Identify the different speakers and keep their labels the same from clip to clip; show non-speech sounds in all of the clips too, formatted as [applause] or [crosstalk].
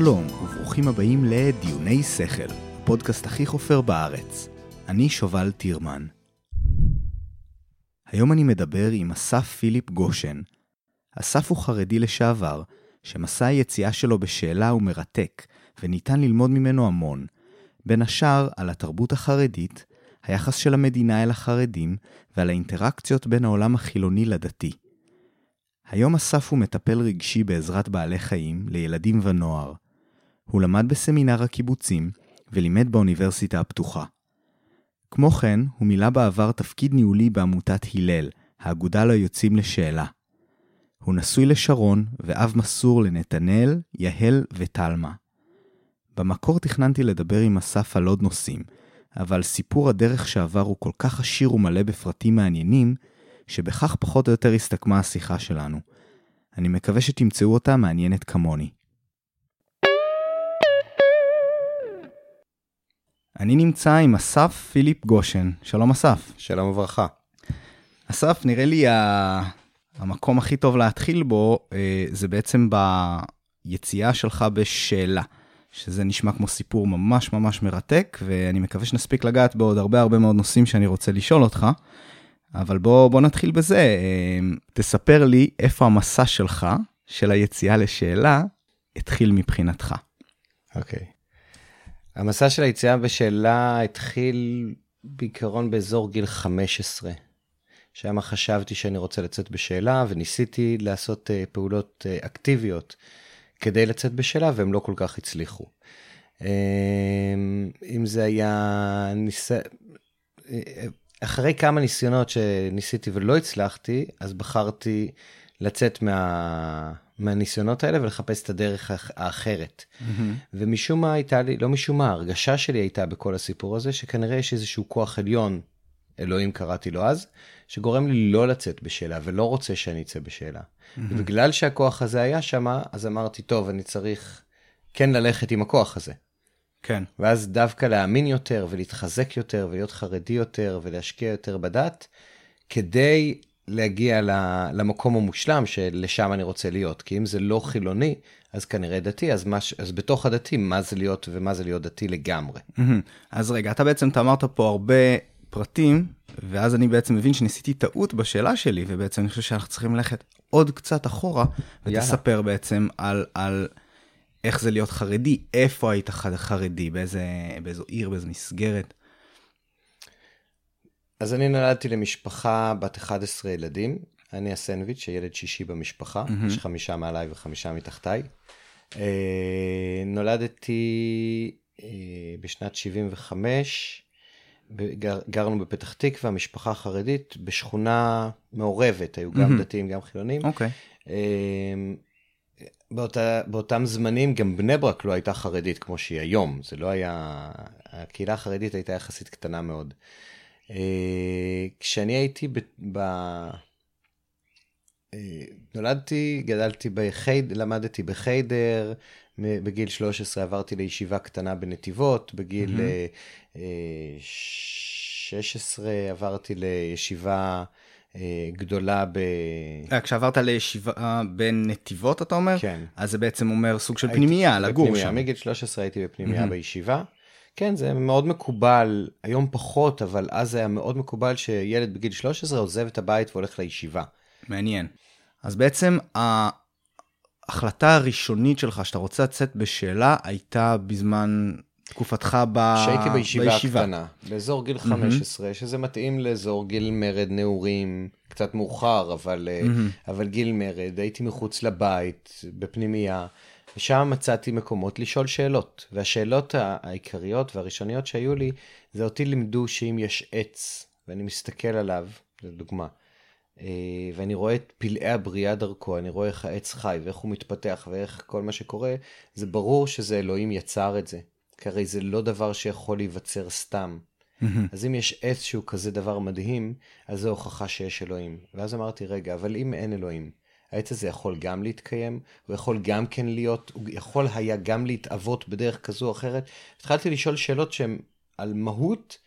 Speaker 1: שלום, וברוכים הבאים לדיוני שכל, הפודקאסט הכי חופר בארץ. אני שובל טירמן. היום אני מדבר עם אסף פיליפ גושן. אסף הוא חרדי לשעבר, שמסע היציאה שלו בשאלה הוא מרתק, וניתן ללמוד ממנו המון. בין השאר על התרבות החרדית, היחס של המדינה אל החרדים, ועל האינטראקציות בין העולם החילוני לדתי. היום אסף הוא מטפל רגשי בעזרת בעלי חיים לילדים ונוער. הוא למד בסמינר הקיבוצים ולימד באוניברסיטה הפתוחה. כמו כן, הוא מילא בעבר תפקיד ניהולי בעמותת הלל, האגודה ליוצאים לשאלה. הוא נשוי לשרון ואב מסור לנתנאל, יהל וטלמה. במקור תכננתי לדבר עם אסף על עוד נושאים, אבל סיפור הדרך שעבר הוא כל כך עשיר ומלא בפרטים מעניינים, שבכך פחות או יותר הסתכמה השיחה שלנו. אני מקווה שתמצאו אותה מעניינת כמוני. אני נמצא עם אסף פיליפ גושן. שלום אסף.
Speaker 2: שלום וברכה.
Speaker 1: אסף, נראה לי המקום הכי טוב להתחיל בו אה, זה בעצם ביציאה שלך בשאלה, שזה נשמע כמו סיפור ממש ממש מרתק, ואני מקווה שנספיק לגעת בעוד הרבה הרבה מאוד נושאים שאני רוצה לשאול אותך. אבל בוא, בוא נתחיל בזה. אה, תספר לי איפה המסע שלך, של היציאה לשאלה, התחיל מבחינתך.
Speaker 2: אוקיי. Okay. המסע של היציאה בשאלה התחיל בעיקרון באזור גיל 15. שם חשבתי שאני רוצה לצאת בשאלה וניסיתי לעשות uh, פעולות uh, אקטיביות כדי לצאת בשאלה והם לא כל כך הצליחו. Uh, אם זה היה ניס... אחרי כמה ניסיונות שניסיתי ולא הצלחתי, אז בחרתי לצאת מה... מהניסיונות האלה ולחפש את הדרך האחרת. Mm-hmm. ומשום מה הייתה לי, לא משום מה, ההרגשה שלי הייתה בכל הסיפור הזה, שכנראה יש איזשהו כוח עליון, אלוהים קראתי לו אז, שגורם לי לא לצאת בשאלה ולא רוצה שאני אצא בשאלה. Mm-hmm. ובגלל שהכוח הזה היה שם, אז אמרתי, טוב, אני צריך כן ללכת עם הכוח הזה.
Speaker 1: כן.
Speaker 2: ואז דווקא להאמין יותר ולהתחזק יותר ולהיות חרדי יותר ולהשקיע יותר בדת, כדי להגיע למקום המושלם שלשם אני רוצה להיות. כי אם זה לא חילוני, אז כנראה דתי, אז, מה, אז בתוך הדתי, מה זה להיות ומה זה להיות דתי לגמרי.
Speaker 1: אז רגע, אתה בעצם, אתה אמרת פה הרבה פרטים, ואז אני בעצם מבין שניסיתי טעות בשאלה שלי, ובעצם אני חושב שאנחנו צריכים ללכת עוד קצת אחורה, ותספר יאללה. בעצם על, על איך זה להיות חרדי, איפה היית חרדי, באיזה, באיזו עיר, באיזו מסגרת.
Speaker 2: אז אני נולדתי למשפחה בת 11 ילדים. אני הסנדוויץ', הילד שישי במשפחה, mm-hmm. יש חמישה מעליי וחמישה מתחתיי. אה, נולדתי אה, בשנת 75, גר, גרנו בפתח תקווה, משפחה חרדית, בשכונה מעורבת, היו גם mm-hmm. דתיים, גם חילונים.
Speaker 1: אוקיי.
Speaker 2: Okay. אה, באותה, באותם זמנים גם בני ברק לא הייתה חרדית כמו שהיא היום, זה לא היה, הקהילה החרדית הייתה יחסית קטנה מאוד. אה, כשאני הייתי ב... ב... אה, נולדתי, גדלתי בחיידר, למדתי בחיידר, בגיל 13 עברתי לישיבה קטנה בנתיבות, בגיל mm-hmm. 16 עברתי לישיבה גדולה ב...
Speaker 1: כשעברת לישיבה בנתיבות, אתה אומר?
Speaker 2: כן.
Speaker 1: אז זה בעצם אומר סוג של פנימייה, לגור
Speaker 2: שם. מגיל 13 הייתי בפנימייה mm-hmm. בישיבה. כן, זה מאוד מקובל, היום פחות, אבל אז היה מאוד מקובל שילד בגיל 13 עוזב את הבית והולך לישיבה.
Speaker 1: מעניין. אז בעצם ההחלטה הראשונית שלך שאתה רוצה לצאת בשאלה הייתה בזמן תקופתך ב...
Speaker 2: שהייתי בישיבה, בישיבה הקטנה, באזור גיל 15, mm-hmm. שזה מתאים לאזור גיל מרד נעורים, קצת מאוחר, אבל, mm-hmm. אבל גיל מרד, הייתי מחוץ לבית, בפנימייה. ושם מצאתי מקומות לשאול שאלות. והשאלות העיקריות והראשוניות שהיו לי, זה אותי לימדו שאם יש עץ, ואני מסתכל עליו, לדוגמה, אה, ואני רואה את פלאי הבריאה דרכו, אני רואה איך העץ חי ואיך הוא מתפתח ואיך כל מה שקורה, זה ברור שזה אלוהים יצר את זה. כי הרי זה לא דבר שיכול להיווצר סתם. אז אם יש עץ שהוא כזה דבר מדהים, אז זו הוכחה שיש אלוהים. ואז אמרתי, רגע, אבל אם אין אלוהים, העץ הזה יכול גם להתקיים, הוא יכול גם כן להיות, הוא יכול היה גם להתאבות בדרך כזו או אחרת. התחלתי לשאול שאלות שהן על מהות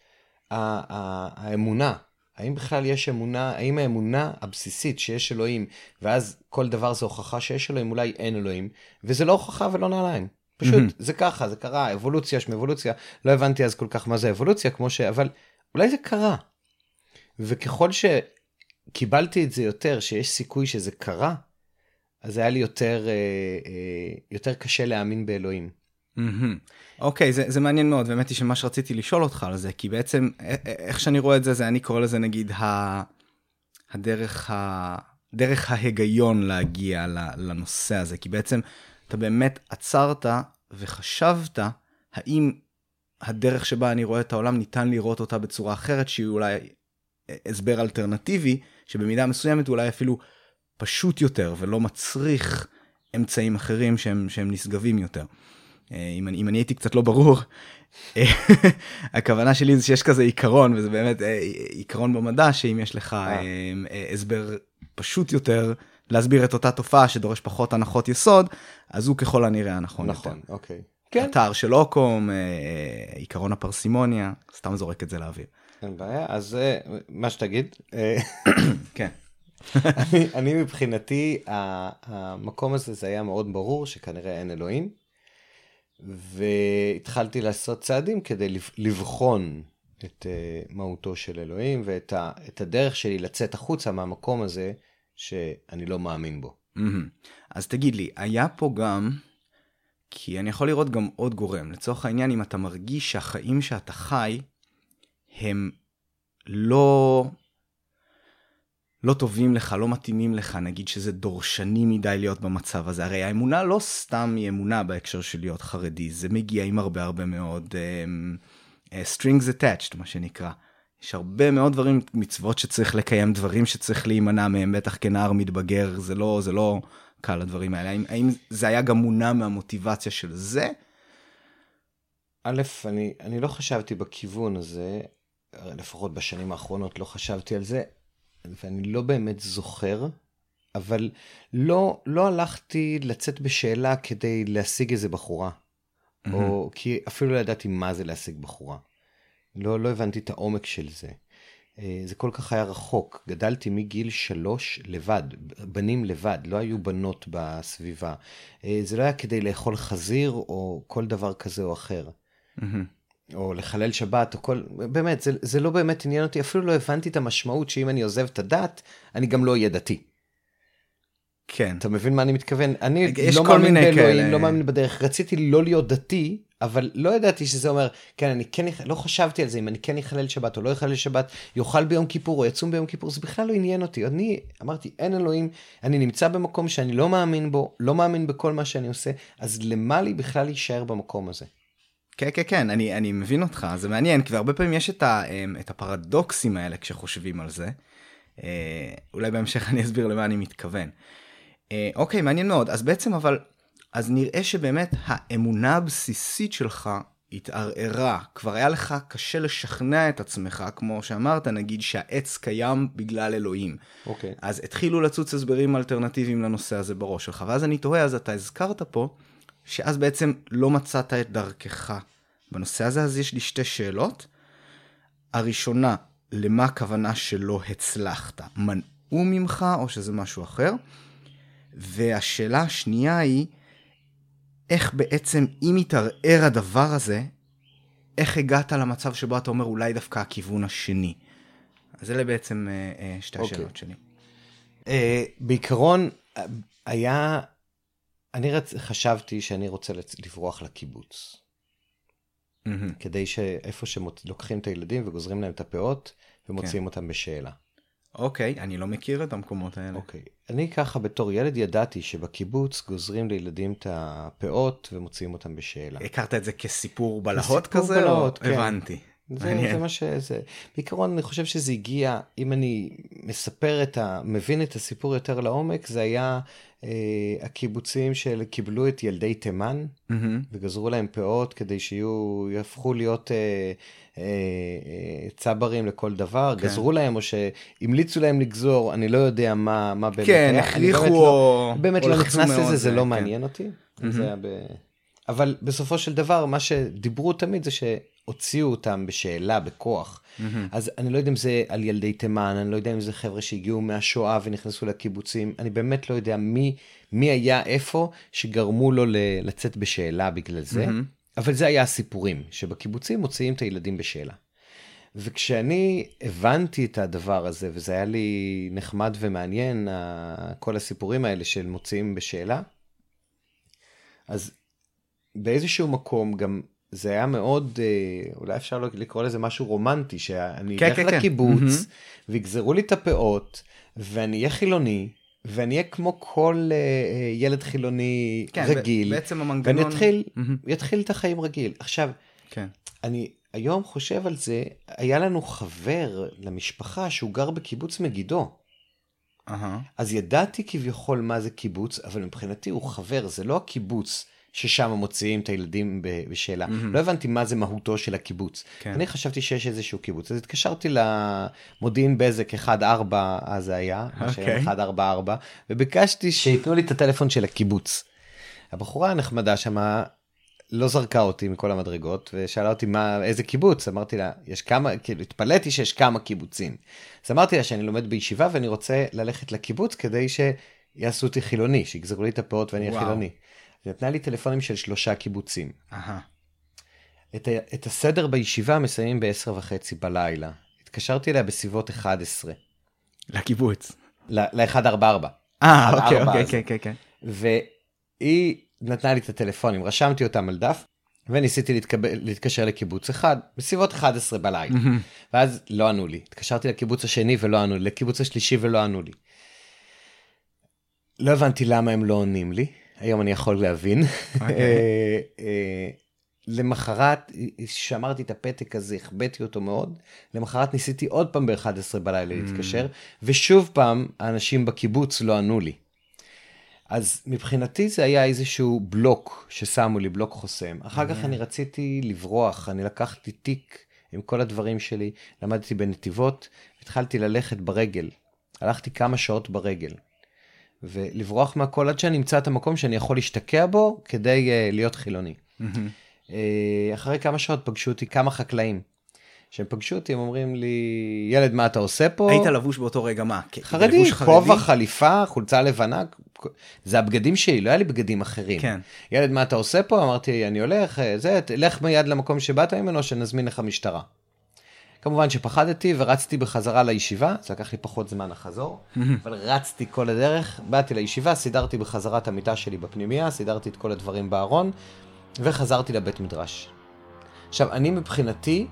Speaker 2: האמונה. האם בכלל יש אמונה, האם האמונה הבסיסית שיש אלוהים, ואז כל דבר זה הוכחה שיש אלוהים, אולי אין אלוהים, וזה לא הוכחה ולא נעליים. פשוט mm-hmm. זה ככה זה קרה אבולוציה שמאבולוציה לא הבנתי אז כל כך מה זה אבולוציה כמו ש... אבל אולי זה קרה. וככל שקיבלתי את זה יותר שיש סיכוי שזה קרה אז היה לי יותר אה, אה, יותר קשה להאמין באלוהים.
Speaker 1: אוקיי mm-hmm. okay, זה, זה מעניין מאוד באמת היא שמה שרציתי לשאול אותך על זה כי בעצם איך שאני רואה את זה זה אני קורא לזה נגיד ה... הדרך ה... דרך ההיגיון להגיע לנושא הזה כי בעצם אתה באמת עצרת וחשבת האם הדרך שבה אני רואה את העולם ניתן לראות אותה בצורה אחרת שהיא אולי הסבר אלטרנטיבי שבמידה מסוימת אולי אפילו פשוט יותר ולא מצריך אמצעים אחרים שהם, שהם נשגבים יותר. אה, אם אני, אם אני הייתי קצת לא ברור, אה, [laughs] הכוונה שלי זה שיש כזה עיקרון וזה באמת אה, עיקרון במדע שאם יש לך הסבר פשוט יותר להסביר את אותה תופעה שדורש פחות הנחות יסוד אז הוא ככל הנראה הנכון
Speaker 2: נכון, יותר. אוקיי.
Speaker 1: כן. אתר של אוקום, עיקרון הפרסימוניה, סתם זורק את זה לאוויר.
Speaker 2: אין בעיה, אז מה שתגיד.
Speaker 1: כן.
Speaker 2: אני, אני מבחינתי, המקום הזה זה היה מאוד ברור שכנראה אין אלוהים. והתחלתי לעשות צעדים כדי לבחון את uh, מהותו של אלוהים ואת ה, הדרך שלי לצאת החוצה מהמקום הזה שאני לא מאמין בו.
Speaker 1: אז תגיד לי, היה פה גם, כי אני יכול לראות גם עוד גורם, לצורך העניין אם אתה מרגיש שהחיים שאתה חי הם לא לא טובים לך, לא מתאימים לך, נגיד שזה דורשני מדי להיות במצב הזה. הרי האמונה לא סתם היא אמונה בהקשר של להיות חרדי, זה מגיע עם הרבה הרבה מאוד um, strings attached, מה שנקרא. יש הרבה מאוד דברים, מצוות שצריך לקיים, דברים שצריך להימנע מהם, בטח כנער מתבגר, זה לא, זה לא קל הדברים האלה. האם, האם זה היה גם מונע מהמוטיבציה של זה?
Speaker 2: א', אני, אני לא חשבתי בכיוון הזה, לפחות בשנים האחרונות לא חשבתי על זה. ואני לא באמת זוכר, אבל לא, לא הלכתי לצאת בשאלה כדי להשיג איזה בחורה. Mm-hmm. או כי אפילו לא ידעתי מה זה להשיג בחורה. לא, לא הבנתי את העומק של זה. אה, זה כל כך היה רחוק. גדלתי מגיל שלוש לבד, בנים לבד, לא היו בנות בסביבה. אה, זה לא היה כדי לאכול חזיר או כל דבר כזה או אחר. Mm-hmm. או לחלל שבת, או כל, באמת, זה, זה לא באמת עניין אותי, אפילו לא הבנתי את המשמעות שאם אני עוזב את הדת, אני גם לא אהיה דתי.
Speaker 1: כן.
Speaker 2: אתה מבין מה אני מתכוון? אני לא מאמין באלוהים. לא מאמין בדרך. רציתי לא להיות דתי, אבל לא ידעתי שזה אומר, כן, אני כן, לא חשבתי על זה, אם אני כן אחלל שבת או לא אחלל שבת, יאכל ביום כיפור או יצום ביום כיפור, זה בכלל לא עניין אותי. אני אמרתי, אין אלוהים, אני נמצא במקום שאני לא מאמין בו, לא מאמין בכל מה שאני עושה, אז למה לי בכלל להישאר במקום הזה?
Speaker 1: כן כן כן אני אני מבין אותך זה מעניין כי הרבה פעמים יש את, ה, אמ, את הפרדוקסים האלה כשחושבים על זה. אה, אולי בהמשך אני אסביר למה אני מתכוון. אה, אוקיי מעניין מאוד אז בעצם אבל אז נראה שבאמת האמונה הבסיסית שלך התערערה כבר היה לך קשה לשכנע את עצמך כמו שאמרת נגיד שהעץ קיים בגלל אלוהים.
Speaker 2: אוקיי.
Speaker 1: אז התחילו לצוץ הסברים אלטרנטיביים לנושא הזה בראש שלך ואז אני תוהה אז אתה הזכרת פה. שאז בעצם לא מצאת את דרכך בנושא הזה, אז יש לי שתי שאלות. הראשונה, למה הכוונה שלא הצלחת? מנעו ממך או שזה משהו אחר? והשאלה השנייה היא, איך בעצם, אם יתערער הדבר הזה, איך הגעת למצב שבו אתה אומר אולי דווקא הכיוון השני? אז אלה בעצם אה, אה, שתי okay. אוקיי. השאלות שלי.
Speaker 2: Uh, בעיקרון, היה אני רצ... חשבתי שאני רוצה לצ... לברוח לקיבוץ. Mm-hmm. כדי שאיפה שלוקחים את הילדים וגוזרים להם את הפאות ומוציאים כן. אותם בשאלה.
Speaker 1: אוקיי, okay, אני לא מכיר את המקומות האלה.
Speaker 2: אוקיי, okay. אני ככה בתור ילד ידעתי שבקיבוץ גוזרים לילדים את הפאות ומוציאים אותם בשאלה.
Speaker 1: הכרת את זה כסיפור בלהות כזה? בלהות, או... כן. הבנתי.
Speaker 2: זה, זה מה שזה, בעיקרון אני חושב שזה הגיע, אם אני מספר את ה... מבין את הסיפור יותר לעומק, זה היה אה, הקיבוצים שקיבלו את ילדי תימן, mm-hmm. וגזרו להם פאות כדי שיהיו, יהפכו להיות אה, אה, אה, צברים לכל דבר, כן. גזרו להם או שהמליצו להם לגזור, אני לא יודע מה, מה
Speaker 1: באמת כן, היה. כן, הכריחו או...
Speaker 2: לא, באמת לא נכנס לזה, זה לא כן. מעניין אותי. Mm-hmm. זה היה ב... אבל בסופו של דבר מה שדיברו תמיד זה הוציאו אותם בשאלה, בכוח. Mm-hmm. אז אני לא יודע אם זה על ילדי תימן, אני לא יודע אם זה חבר'ה שהגיעו מהשואה ונכנסו לקיבוצים, אני באמת לא יודע מי, מי היה איפה שגרמו לו לצאת בשאלה בגלל זה, mm-hmm. אבל זה היה הסיפורים, שבקיבוצים מוציאים את הילדים בשאלה. וכשאני הבנתי את הדבר הזה, וזה היה לי נחמד ומעניין, כל הסיפורים האלה של מוציאים בשאלה, אז באיזשהו מקום גם זה היה מאוד, אה, אולי אפשר לקרוא לזה משהו רומנטי, שאני כן, אלך כן, כן. לקיבוץ, כן. ויגזרו לי את הפאות, ואני אהיה חילוני, ואני אהיה כמו כל uh, ילד חילוני כן, רגיל.
Speaker 1: בעצם המנגנון...
Speaker 2: ואני אתחיל, mm-hmm. אתחיל את החיים רגיל. עכשיו, כן. אני היום חושב על זה, היה לנו חבר למשפחה שהוא גר בקיבוץ מגידו. Uh-huh. אז ידעתי כביכול מה זה קיבוץ, אבל מבחינתי הוא חבר, זה לא הקיבוץ ששם מוציאים את הילדים בשאלה. Mm-hmm. לא הבנתי מה זה מהותו של הקיבוץ. כן. אני חשבתי שיש איזשהו קיבוץ, אז התקשרתי למודיעין בזק 1-4, אז זה היה, okay. 144, וביקשתי שייתנו לי את הטלפון של הקיבוץ. הבחורה הנחמדה שמה לא זרקה אותי מכל המדרגות ושאלה אותי מה איזה קיבוץ אמרתי לה יש כמה כאילו התפלאתי שיש כמה קיבוצים. אז אמרתי לה שאני לומד בישיבה ואני רוצה ללכת לקיבוץ כדי שיעשו אותי חילוני שיגזרו לי את הפאות ואני אהיה חילוני. נתנה לי טלפונים של שלושה קיבוצים. את, ה, את הסדר בישיבה מסיימים ב-10 וחצי בלילה. התקשרתי אליה בסביבות 11.
Speaker 1: לקיבוץ.
Speaker 2: ל-144.
Speaker 1: אה, אוקיי, אוקיי, כן, כן, כן.
Speaker 2: והיא נתנה לי את הטלפונים, רשמתי אותם על דף, וניסיתי להתקבל, להתקשר לקיבוץ אחד, בסביבות 11 בלילה. ואז לא ענו לי. התקשרתי לקיבוץ השני ולא ענו לי, לקיבוץ השלישי ולא ענו לי. לא הבנתי למה הם לא עונים לי. היום אני יכול להבין. אוקיי. אה, אה, למחרת, שמרתי את הפתק הזה, החבאתי אותו מאוד. למחרת ניסיתי עוד פעם ב-11 בלילה mm. להתקשר, ושוב פעם האנשים בקיבוץ לא ענו לי. אז מבחינתי זה היה איזשהו בלוק ששמו לי, בלוק חוסם. אחר כך אני רציתי לברוח, אני לקחתי תיק עם כל הדברים שלי, למדתי בנתיבות, התחלתי ללכת ברגל. הלכתי כמה שעות ברגל. ולברוח מהכל עד שאני אמצא את המקום שאני יכול להשתקע בו כדי uh, להיות חילוני. uh, אחרי כמה שעות פגשו אותי כמה חקלאים. כשהם פגשו אותי הם אומרים לי ילד מה אתה עושה פה
Speaker 1: היית לבוש באותו רגע מה
Speaker 2: חרדי כובע חליפה חולצה לבנה זה הבגדים שלי לא היה לי בגדים אחרים כן. ילד מה אתה עושה פה אמרתי אני הולך אה, זה לך מיד למקום שבאת ממנו שנזמין לך משטרה. כמובן שפחדתי ורצתי בחזרה לישיבה, זה לקח לי פחות זמן לחזור, אבל רצתי כל הדרך, באתי לישיבה, סידרתי בחזרה את המיטה שלי בפנימייה, סידרתי את כל הדברים בארון, וחזרתי לבית מדרש. עכשיו, אני מבחינתי,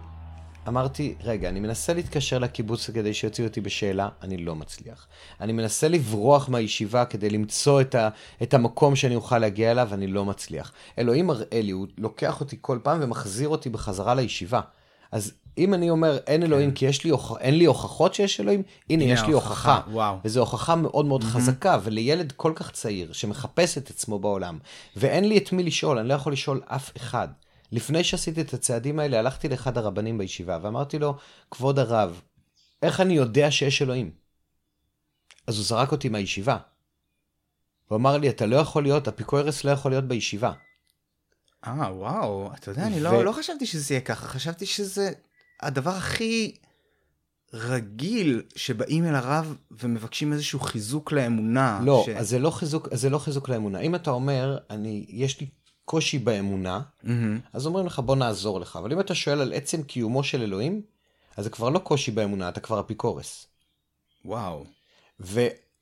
Speaker 2: אמרתי, רגע, אני מנסה להתקשר לקיבוץ כדי שיוציאו אותי בשאלה, אני לא מצליח. אני מנסה לברוח מהישיבה כדי למצוא את, ה, את המקום שאני אוכל להגיע אליו, אני לא מצליח. אלוהים מראה לי, הוא לוקח אותי כל פעם ומחזיר אותי בחזרה לישיבה. אז אם אני אומר אין אלוהים כן. כי יש לי, אין לי הוכחות שיש אלוהים, הנה יש לי הוכחה. וואו. וזו הוכחה מאוד מאוד mm-hmm. חזקה, ולילד כל כך צעיר שמחפש את עצמו בעולם, ואין לי את מי לשאול, אני לא יכול לשאול אף אחד. לפני שעשיתי את הצעדים האלה, הלכתי לאחד הרבנים בישיבה ואמרתי לו, כבוד הרב, איך אני יודע שיש אלוהים? אז הוא זרק אותי מהישיבה. הוא אמר לי, אתה לא יכול להיות, אפיקורס לא יכול להיות בישיבה.
Speaker 1: אה, וואו, אתה יודע. אני לא, לא חשבתי שזה יהיה ככה, חשבתי שזה הדבר הכי רגיל שבאים אל הרב ומבקשים איזשהו חיזוק לאמונה.
Speaker 2: לא, ש... אז זה לא חיזוק, זה לא חיזוק לאמונה. אם אתה אומר, אני, יש לי קושי באמונה, mm-hmm. אז אומרים לך, בוא נעזור לך. אבל אם אתה שואל על עצם קיומו של אלוהים, אז זה כבר לא קושי באמונה, אתה כבר אפיקורס.
Speaker 1: וואו.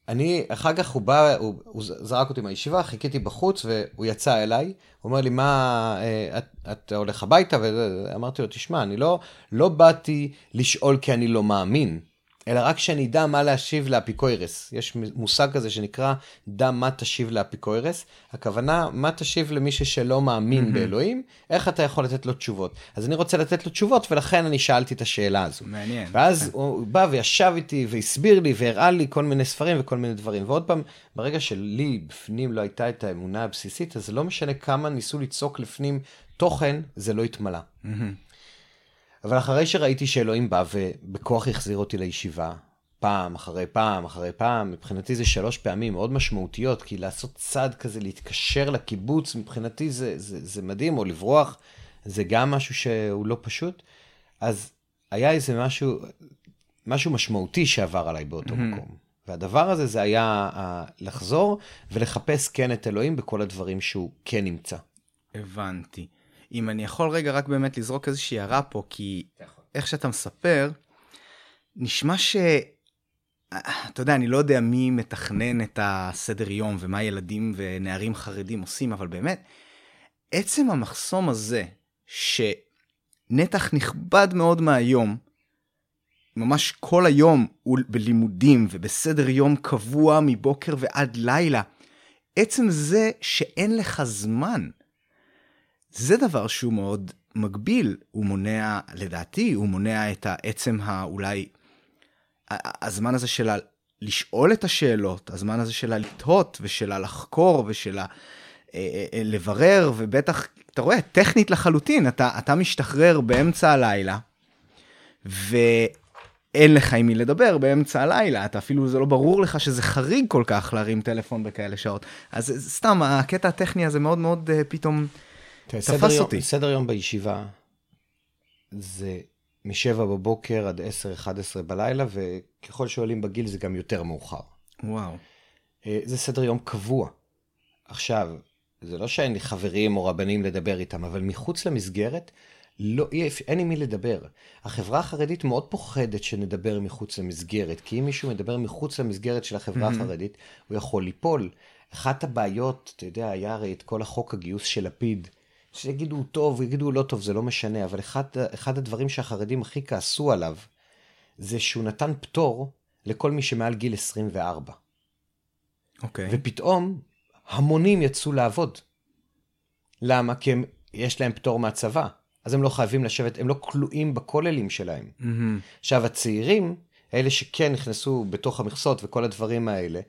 Speaker 2: אני, אחר כך הוא בא, הוא, הוא זרק אותי מהישיבה, חיכיתי בחוץ והוא יצא אליי, הוא אומר לי, מה, אה, את, את הולך הביתה? ואמרתי לו, תשמע, אני לא, לא באתי לשאול כי אני לא מאמין. אלא רק שאני אדע מה להשיב לאפיקוירס. יש מושג כזה שנקרא דע מה תשיב לאפיקוירס. הכוונה, מה תשיב למישהו שלא מאמין mm-hmm. באלוהים, איך אתה יכול לתת לו תשובות. אז אני רוצה לתת לו תשובות, ולכן אני שאלתי את השאלה הזו.
Speaker 1: מעניין.
Speaker 2: ואז כן. הוא בא וישב איתי והסביר לי והראה לי כל מיני ספרים וכל מיני דברים. ועוד פעם, ברגע שלי בפנים לא הייתה את האמונה הבסיסית, אז לא משנה כמה ניסו לצעוק לפנים תוכן, זה לא התמלא. Mm-hmm. אבל אחרי שראיתי שאלוהים בא ובכוח החזיר אותי לישיבה, פעם אחרי פעם אחרי פעם, מבחינתי זה שלוש פעמים מאוד משמעותיות, כי לעשות צעד כזה, להתקשר לקיבוץ, מבחינתי זה, זה, זה מדהים, או לברוח זה גם משהו שהוא לא פשוט. אז היה איזה משהו, משהו משמעותי שעבר עליי באותו mm-hmm. מקום. והדבר הזה זה היה uh, לחזור ולחפש כן את אלוהים בכל הדברים שהוא כן נמצא.
Speaker 1: הבנתי. אם אני יכול רגע רק באמת לזרוק איזושהי הערה פה, כי איך שאתה מספר, נשמע ש... אתה יודע, אני לא יודע מי מתכנן את הסדר יום ומה ילדים ונערים חרדים עושים, אבל באמת, עצם המחסום הזה, שנתח נכבד מאוד מהיום, ממש כל היום הוא בלימודים ובסדר יום קבוע מבוקר ועד לילה, עצם זה שאין לך זמן, זה דבר שהוא מאוד מגביל, הוא מונע, לדעתי, הוא מונע את העצם האולי הזמן הזה שלה לשאול את השאלות, הזמן הזה שלה לתהות ושלה לחקור ושלה אה, אה, אה, לברר, ובטח, אתה רואה, טכנית לחלוטין, אתה, אתה משתחרר באמצע הלילה, ואין לך עם מי לדבר באמצע הלילה, אתה אפילו, זה לא ברור לך שזה חריג כל כך להרים טלפון בכאלה שעות. אז סתם, הקטע הטכני הזה מאוד מאוד פתאום תפס
Speaker 2: סדר
Speaker 1: אותי.
Speaker 2: יום, סדר יום בישיבה זה מ-7 בבוקר עד 10-11 בלילה, וככל שעולים בגיל זה גם יותר מאוחר.
Speaker 1: וואו.
Speaker 2: אה, זה סדר יום קבוע. עכשיו, זה לא שאין לי חברים או רבנים לדבר איתם, אבל מחוץ למסגרת, לא, אין עם מי לדבר. החברה החרדית מאוד פוחדת שנדבר מחוץ למסגרת, כי אם מישהו מדבר מחוץ למסגרת של החברה mm-hmm. החרדית, הוא יכול ליפול. אחת הבעיות, אתה יודע, היה הרי את כל החוק הגיוס של לפיד, שיגידו טוב, יגידו לא טוב, זה לא משנה, אבל אחד, אחד הדברים שהחרדים הכי כעסו עליו, זה שהוא נתן פטור לכל מי שמעל גיל 24.
Speaker 1: אוקיי. Okay.
Speaker 2: ופתאום המונים יצאו לעבוד. למה? כי הם, יש להם פטור מהצבא, אז הם לא חייבים לשבת, הם לא כלואים בכוללים שלהם. Mm-hmm. עכשיו, הצעירים, אלה שכן נכנסו בתוך המכסות וכל הדברים האלה,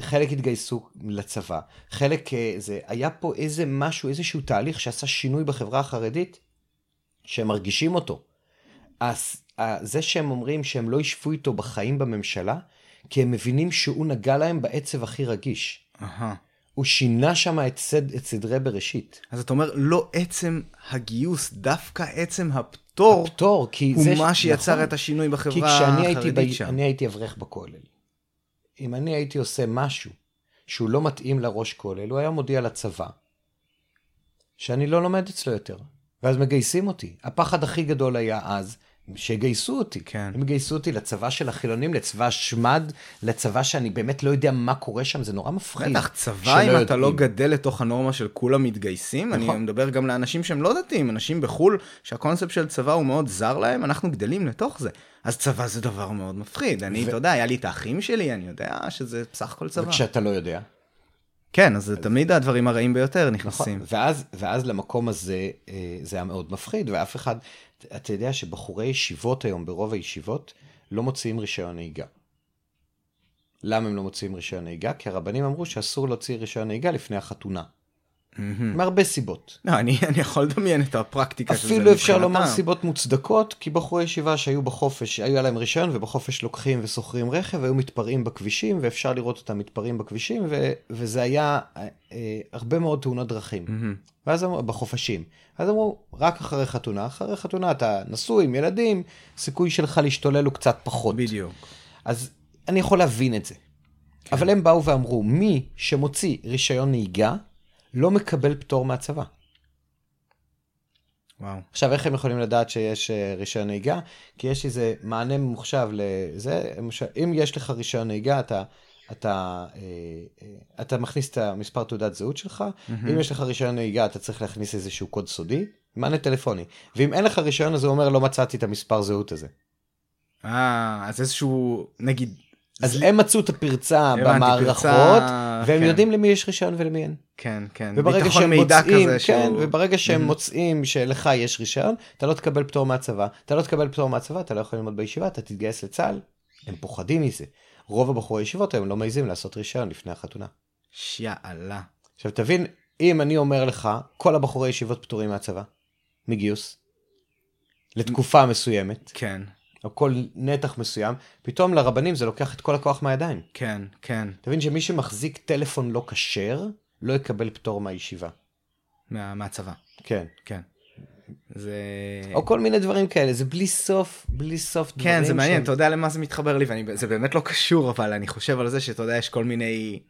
Speaker 2: חלק התגייסו לצבא, חלק אה, זה, היה פה איזה משהו, איזשהו תהליך שעשה שינוי בחברה החרדית, שהם מרגישים אותו. אז זה שהם אומרים שהם לא ישבו איתו בחיים בממשלה, כי הם מבינים שהוא נגע להם בעצב הכי רגיש.
Speaker 1: Aha.
Speaker 2: הוא שינה שם את, סד, את סדרי בראשית.
Speaker 1: אז אתה אומר, לא עצם הגיוס, דווקא עצם הפטור,
Speaker 2: הפטור, כי
Speaker 1: הוא
Speaker 2: זה
Speaker 1: מה שיצר נכון, את השינוי בחברה החרדית שם.
Speaker 2: כי כשאני הייתי אברך בכולל, אם אני הייתי עושה משהו שהוא לא מתאים לראש כולל, הוא היה מודיע לצבא שאני לא לומד אצלו יותר. ואז מגייסים אותי. הפחד הכי גדול היה אז, שיגייסו אותי.
Speaker 1: כן.
Speaker 2: הם גייסו אותי לצבא של החילונים, לצבא שמד, לצבא שאני באמת לא יודע מה קורה שם, זה נורא מפחיד.
Speaker 1: בטח, צבא, אם. אתה לא גדל לתוך הנורמה של כולם מתגייסים, נכון. אני מדבר גם לאנשים שהם לא דתיים, אנשים בחו"ל, שהקונספט של צבא הוא מאוד זר להם, אנחנו גדלים לתוך זה. אז צבא זה דבר מאוד מפחיד. אני, ו... אתה יודע, היה לי את האחים שלי, אני יודע שזה בסך הכל צבא.
Speaker 2: וכשאתה לא יודע.
Speaker 1: כן, אז, אז תמיד הדברים הרעים ביותר נכנסים.
Speaker 2: נכון, ואז, ואז למקום הזה אה, זה היה מאוד מפחיד, ואף אחד, אתה יודע שבחורי ישיבות היום, ברוב הישיבות, לא מוציאים רישיון נהיגה. למה הם לא מוציאים רישיון נהיגה? כי הרבנים אמרו שאסור להוציא רישיון נהיגה לפני החתונה. מהרבה סיבות.
Speaker 1: לא, אני, [laughs] אני יכול לדמיין את הפרקטיקה
Speaker 2: של זה אפילו אפשר לומר סיבות מוצדקות, כי בחורי ישיבה שהיו בחופש, היה להם רישיון ובחופש לוקחים ושוכרים רכב, היו מתפרעים בכבישים, ואפשר לראות אותם מתפרעים בכבישים, ו, וזה היה אה, אה, הרבה מאוד תאונות דרכים. Mm-hmm. ואז אמרו, בחופשים. אז אמרו, רק אחרי חתונה, אחרי חתונה אתה נשוי עם ילדים, סיכוי שלך להשתולל הוא קצת פחות.
Speaker 1: בדיוק.
Speaker 2: אז אני יכול להבין את זה. כן. אבל הם באו ואמרו, מי שמוציא רישיון נהיגה, לא מקבל פטור מהצבא.
Speaker 1: וואו.
Speaker 2: עכשיו, איך הם יכולים לדעת שיש אה, רישיון נהיגה? כי יש איזה מענה ממוחשב לזה, אם יש לך רישיון נהיגה, אתה, אתה, אה, אה, אתה מכניס את המספר תעודת זהות שלך, mm-hmm. אם יש לך רישיון נהיגה, אתה צריך להכניס איזשהו קוד סודי, מענה טלפוני. ואם אין לך רישיון, אז הוא אומר, לא מצאתי את המספר זהות הזה.
Speaker 1: אה, אז איזשהו, נגיד,
Speaker 2: אז הם מצאו את הפרצה במערכות, והם כן. יודעים למי יש רישיון ולמי אין.
Speaker 1: כן, כן.
Speaker 2: וברגע שהם מוצאים, כן, שהוא... וברגע שהם. מוצאים שלך יש רישיון, אתה לא תקבל פטור מהצבא. אתה לא תקבל פטור מהצבא, אתה לא יכול ללמוד בישיבה, אתה תתגייס לצה"ל. הם פוחדים מזה. רוב הבחורי ישיבות היום לא מעזים לעשות רישיון לפני החתונה.
Speaker 1: שיאללה.
Speaker 2: עכשיו תבין, אם אני אומר לך, כל הבחורי ישיבות פטורים מהצבא, מגיוס, לתקופה מסוימת.
Speaker 1: כן.
Speaker 2: או כל נתח מסוים, פתאום לרבנים זה לוקח את כל הכוח מהידיים.
Speaker 1: כן, כן.
Speaker 2: תבין שמי שמחזיק טלפון לא כשר, לא יקבל פטור מהישיבה.
Speaker 1: מה, מהצבא.
Speaker 2: כן.
Speaker 1: כן. זה...
Speaker 2: או כל מיני דברים כאלה, זה בלי סוף, בלי סוף
Speaker 1: דברים. כן, זה מעניין,
Speaker 2: שם...
Speaker 1: אתה יודע למה זה מתחבר לי, וזה באמת לא קשור, אבל אני חושב על זה שאתה יודע, יש כל מיני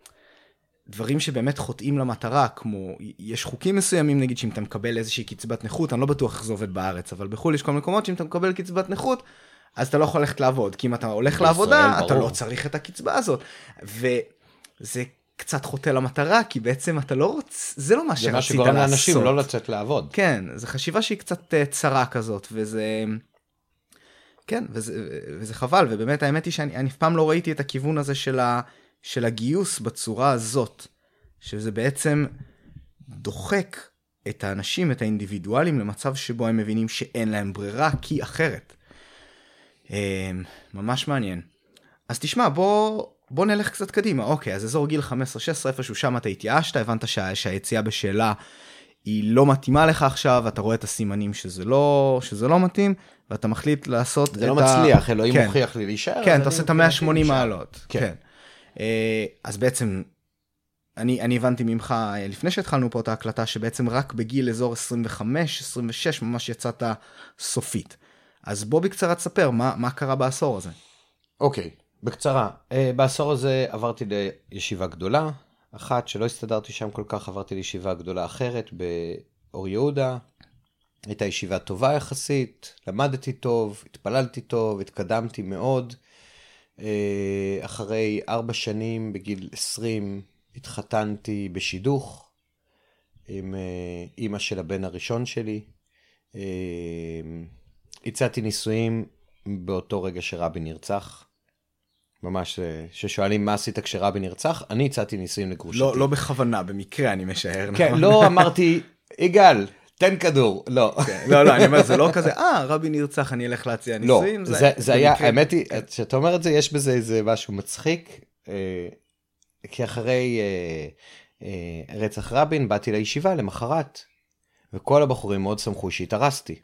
Speaker 1: דברים שבאמת חוטאים למטרה, כמו, יש חוקים מסוימים, נגיד שאם אתה מקבל איזושהי קצבת נכות, אני לא בטוח איך זה עובד בארץ, אבל בחו"ל יש כל מיני מקומות שאם אתה מקבל קצבת נכות, אז אתה לא יכול ללכת לעבוד, כי אם אתה הולך לעבודה, ברור. אתה לא צריך את הקצבה הזאת. וזה קצת חוטא למטרה, כי בעצם אתה לא רוצה, זה לא מה שרצית לעשות. זה מה שגורם לאנשים
Speaker 2: לא לצאת לעבוד.
Speaker 1: כן, זו חשיבה שהיא קצת uh, צרה כזאת, וזה... כן, וזה, וזה חבל, ובאמת האמת היא שאני אף פעם לא ראיתי את הכיוון הזה של, ה, של הגיוס בצורה הזאת, שזה בעצם דוחק את האנשים, את האינדיבידואלים, למצב שבו הם מבינים שאין להם ברירה, כי אחרת. אמ, ממש מעניין. אז תשמע, בוא, בוא נלך קצת קדימה. אוקיי, אז אזור גיל 15-16, איפשהו שם אתה התייאשת, הבנת שה, שהיציאה בשאלה היא לא מתאימה לך עכשיו, אתה רואה את הסימנים שזה לא, שזה לא מתאים, ואתה מחליט לעשות
Speaker 2: זה לא מצליח, אלוהים כן. מוכיח לי להישאר.
Speaker 1: כן, אתה עושה את ה-180 מעלות. כן. כן. אה, אז בעצם, אני, אני הבנתי ממך, אה, לפני שהתחלנו פה את ההקלטה, שבעצם רק בגיל אזור 25-26 ממש יצאת סופית. אז בוא בקצרה תספר, מה, מה קרה בעשור הזה?
Speaker 2: אוקיי, okay, בקצרה. Uh, בעשור הזה עברתי לישיבה גדולה, אחת שלא הסתדרתי שם כל כך, עברתי לישיבה גדולה אחרת באור יהודה. הייתה ישיבה טובה יחסית, למדתי טוב, התפללתי טוב, התקדמתי מאוד. Uh, אחרי ארבע שנים, בגיל 20, התחתנתי בשידוך עם uh, אימא של הבן הראשון שלי. Uh, הצעתי נישואים באותו רגע שרבין נרצח. ממש, ששואלים מה עשית כשרבין נרצח, אני הצעתי נישואים לגרושתי.
Speaker 1: לא, לא בכוונה, במקרה אני משער.
Speaker 2: כן, נכון? לא אמרתי, יגאל, תן כדור, לא.
Speaker 1: כן, לא, לא, אני אומר, זה לא כזה, אה, רבין נרצח, אני אלך להציע נישואים.
Speaker 2: לא, זה, היה, האמת היא, כשאתה אומר את זה, יש בזה איזה משהו מצחיק, אה, כי אחרי אה, אה, רצח רבין, באתי לישיבה למחרת, וכל הבחורים מאוד שמחו שהתארסתי.